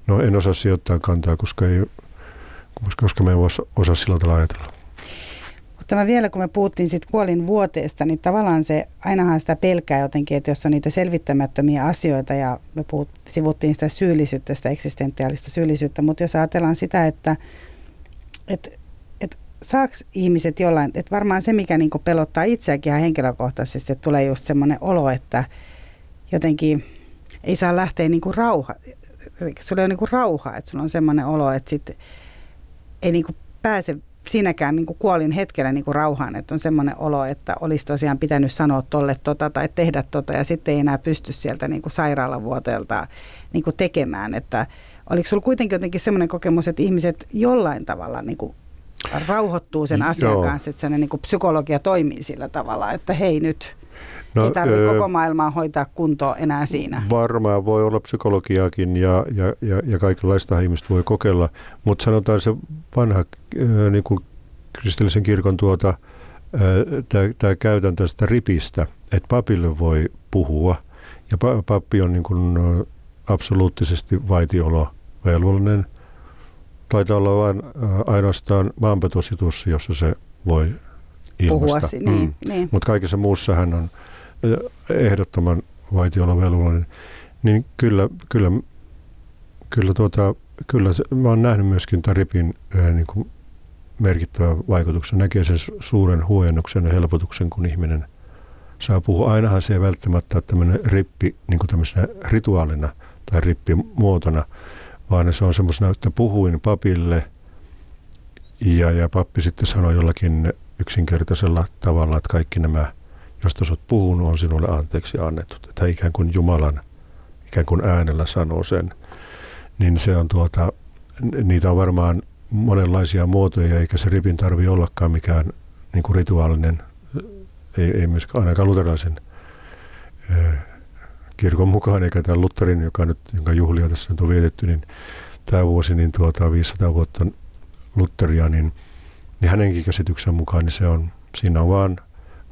no en osaa sijoittaa kantaa, koska, ei, koska me ei osaa sillä tavalla ajatella. Mutta mä vielä, kun me puhuttiin siitä kuolin vuoteesta, niin tavallaan se, ainahan sitä pelkää jotenkin, että jos on niitä selvittämättömiä asioita ja me puhut, sivuttiin sitä syyllisyyttä, sitä eksistentiaalista syyllisyyttä, mutta jos ajatellaan sitä, että, että, saako ihmiset jollain, että varmaan se, mikä niin pelottaa itseäkin ihan henkilökohtaisesti, että tulee just semmoinen olo, että jotenkin ei saa lähteä niin kuin rauha, sulla ei ole niin kuin rauha, että sulla on semmoinen olo, että sit ei niin kuin pääse siinäkään niin kuin kuolin hetkellä niin kuin rauhaan, että on semmoinen olo, että olisi tosiaan pitänyt sanoa tolle tota tai tehdä tota ja sitten ei enää pysty sieltä niin kuin sairaalavuoteelta niin kuin tekemään, että oliko sulla kuitenkin jotenkin semmoinen kokemus, että ihmiset jollain tavalla niin kuin rauhoittuu sen asian Joo. kanssa, että sellainen niin kuin psykologia toimii sillä tavalla, että hei nyt No, ei tarvitse öö, koko maailmaa hoitaa kuntoon enää siinä. Varmaan voi olla psykologiaakin ja, ja, ja, ja kaikenlaista ihmiset voi kokeilla, mutta sanotaan se vanha äh, niin kuin kristillisen kirkon tuota, tämä käytäntö sitä ripistä, että papille voi puhua ja pa- pappi on niin kuin, ö, absoluuttisesti vaitiolovelvollinen. Taitaa olla vain ainoastaan maanpetositus, jossa se voi Puhua, ilmaista. si- niin, niin. Mutta kaikessa muussa hän on ehdottoman vaitiolovelvollinen. Niin kyllä, kyllä, kyllä, tuota, kyllä se, mä oon nähnyt myöskin tämän ripin niin kuin merkittävän vaikutuksen. Näkee sen su- suuren huojennuksen ja helpotuksen, kun ihminen saa puhua. Ainahan se ei välttämättä ole tämmöinen rippi niin kuin tämmöisenä rituaalina tai rippimuotona, vaan se on semmoisena, että puhuin papille ja, ja pappi sitten sanoi jollakin yksinkertaisella tavalla, että kaikki nämä, josta oot puhunut, on sinulle anteeksi annettu. Että ikään kuin Jumalan ikään kuin äänellä sanoo sen. Niin se on tuota, niitä on varmaan monenlaisia muotoja, eikä se ripin tarvi ollakaan mikään niin kuin rituaalinen, ei, ei myöskään ainakaan luterilaisen ö, kirkon mukaan, eikä tämän Lutherin, joka nyt, jonka juhlia tässä nyt on vietetty, niin tämä vuosi, niin tuota 500 vuotta Lutheria, niin, niin hänenkin käsityksen mukaan niin se on, siinä on vaan,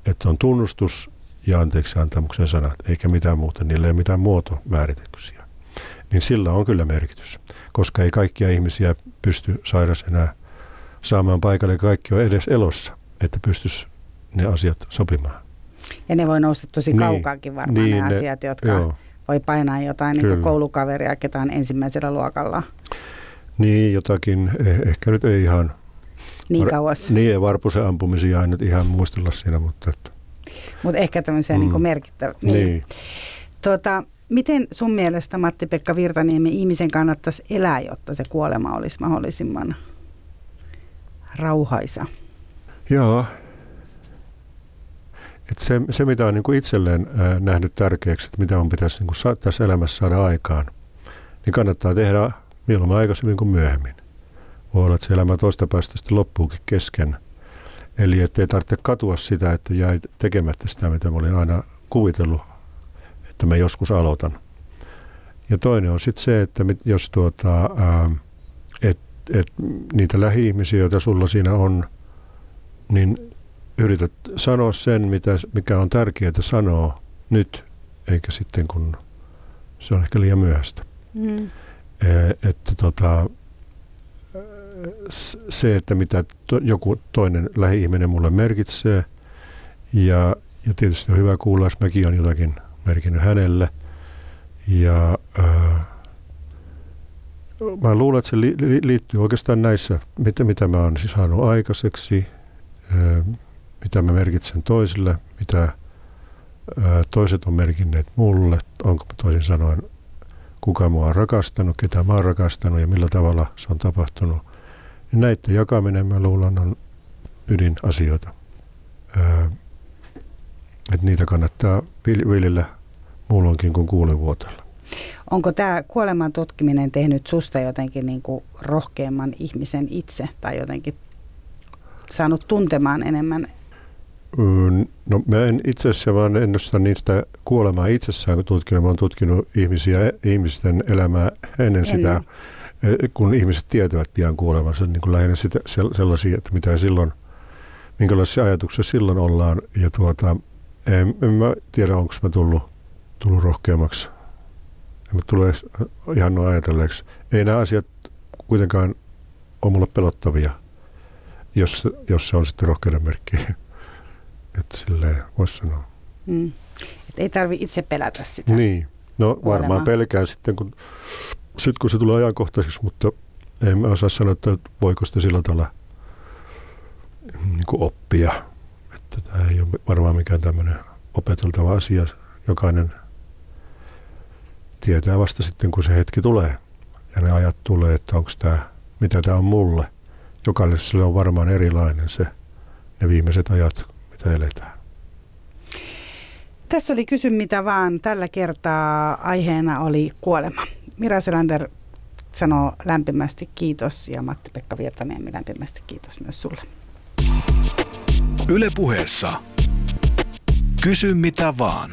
että on tunnustus ja anteeksi antamuksen sanat, eikä mitään muuta, niillä ei ole mitään muotomäärityksiä. Niin sillä on kyllä merkitys, koska ei kaikkia ihmisiä pysty sairas enää saamaan paikalle, kaikki on edes elossa, että pystyisi ne asiat sopimaan. Ja ne voi nousta tosi Niin. kaukaakin varmaan Niin, ne ne- asiat, jotka Joo. voi painaa jotain niin kuin Kyllä. koulukaveria, ketä on ensimmäisellä luokalla Niin jotakin, eh- ehkä nyt ei ihan, niin kauas. niin varpusen ampumisia ei nyt ihan muistella siinä, mutta että, Mutta ehkä tämmöisiä mm. niin merkittäviä. niin. niin. Tota, miten sun mielestä, Matti-Pekka Virtaniemi, ihmisen kannattaisi elää, jotta se kuolema olisi mahdollisimman rauhaisa? Joo. Et se, se, mitä on niin kuin itselleen nähnyt tärkeäksi, että mitä on pitäisi niin kuin tässä elämässä saada aikaan, niin kannattaa tehdä mieluummin aikaisemmin kuin myöhemmin. Voi olla, että se elämä toista päästä sitten loppuukin kesken. Eli ettei tarvitse katua sitä, että jäi tekemättä sitä, mitä mä olin aina kuvitellut, että mä joskus aloitan. Ja toinen on sitten se, että jos tuota, ää, et, et niitä lähi-ihmisiä, joita sulla siinä on, niin yrität sanoa sen, mitä, mikä on tärkeää sanoa nyt, eikä sitten kun se on ehkä liian myöhäistä. Mm. Että tota, se, että mitä to, joku toinen lähi-ihminen mulle merkitsee, ja, ja tietysti on hyvä kuulla, jos mäkin olen jotakin merkinnyt hänelle, Ja äh, mä luulen, että se li, li, liittyy oikeastaan näissä, mitä, mitä mä oon siis saanut aikaiseksi, äh, mitä mä merkitsen toisille, mitä äh, toiset on merkinneet mulle, onko toisin sanoen kuka mua on rakastanut, ketä mä oon rakastanut ja millä tavalla se on tapahtunut. Ja näiden jakaminen, mä luulen, on ydinasioita. Öö, että niitä kannattaa viljellä muulloinkin kuin kuulivuotella. Onko tämä kuoleman tutkiminen tehnyt susta jotenkin niin kuin rohkeamman ihmisen itse tai jotenkin saanut tuntemaan enemmän? No mä en itse asiassa vaan ennusta niistä kuolemaa itsessään, kun tutkinut. Mä oon tutkinut ihmisiä, ihmisten elämää ennen, ennen. sitä, kun ihmiset tietävät pian kuolemansa, niin kuin lähinnä sitä, sellaisia, että mitä silloin, minkälaisia ajatuksia silloin ollaan. Ja tuota, en, en mä tiedä, onko mä tullut, tullut rohkeammaksi. En mä tule ihan noin ajatelleeksi. Ei nämä asiat kuitenkaan ole mulle pelottavia, jos, jos se on sitten rohkeuden merkki. Että silleen voisi sanoa. Mm. Et ei tarvi itse pelätä sitä. Niin. No kuolemaa. varmaan pelkään sitten, kun, sit kun se tulee ajankohtaiseksi, mutta en mä osaa sanoa, että voiko sitä sillä tavalla niin oppia että tämä ei ole varmaan mikään tämmöinen opeteltava asia. Jokainen tietää vasta sitten, kun se hetki tulee. Ja ne ajat tulee, että onko tämä, mitä tämä on mulle. Jokainen sille on varmaan erilainen se, ne viimeiset ajat, mitä eletään. Tässä oli Kysy mitä vaan. Tällä kertaa aiheena oli kuolema. Mira Selander sanoo lämpimästi kiitos ja Matti-Pekka Virtaniemi lämpimästi kiitos myös sulle. Ylepuheessa Kysy mitä vaan.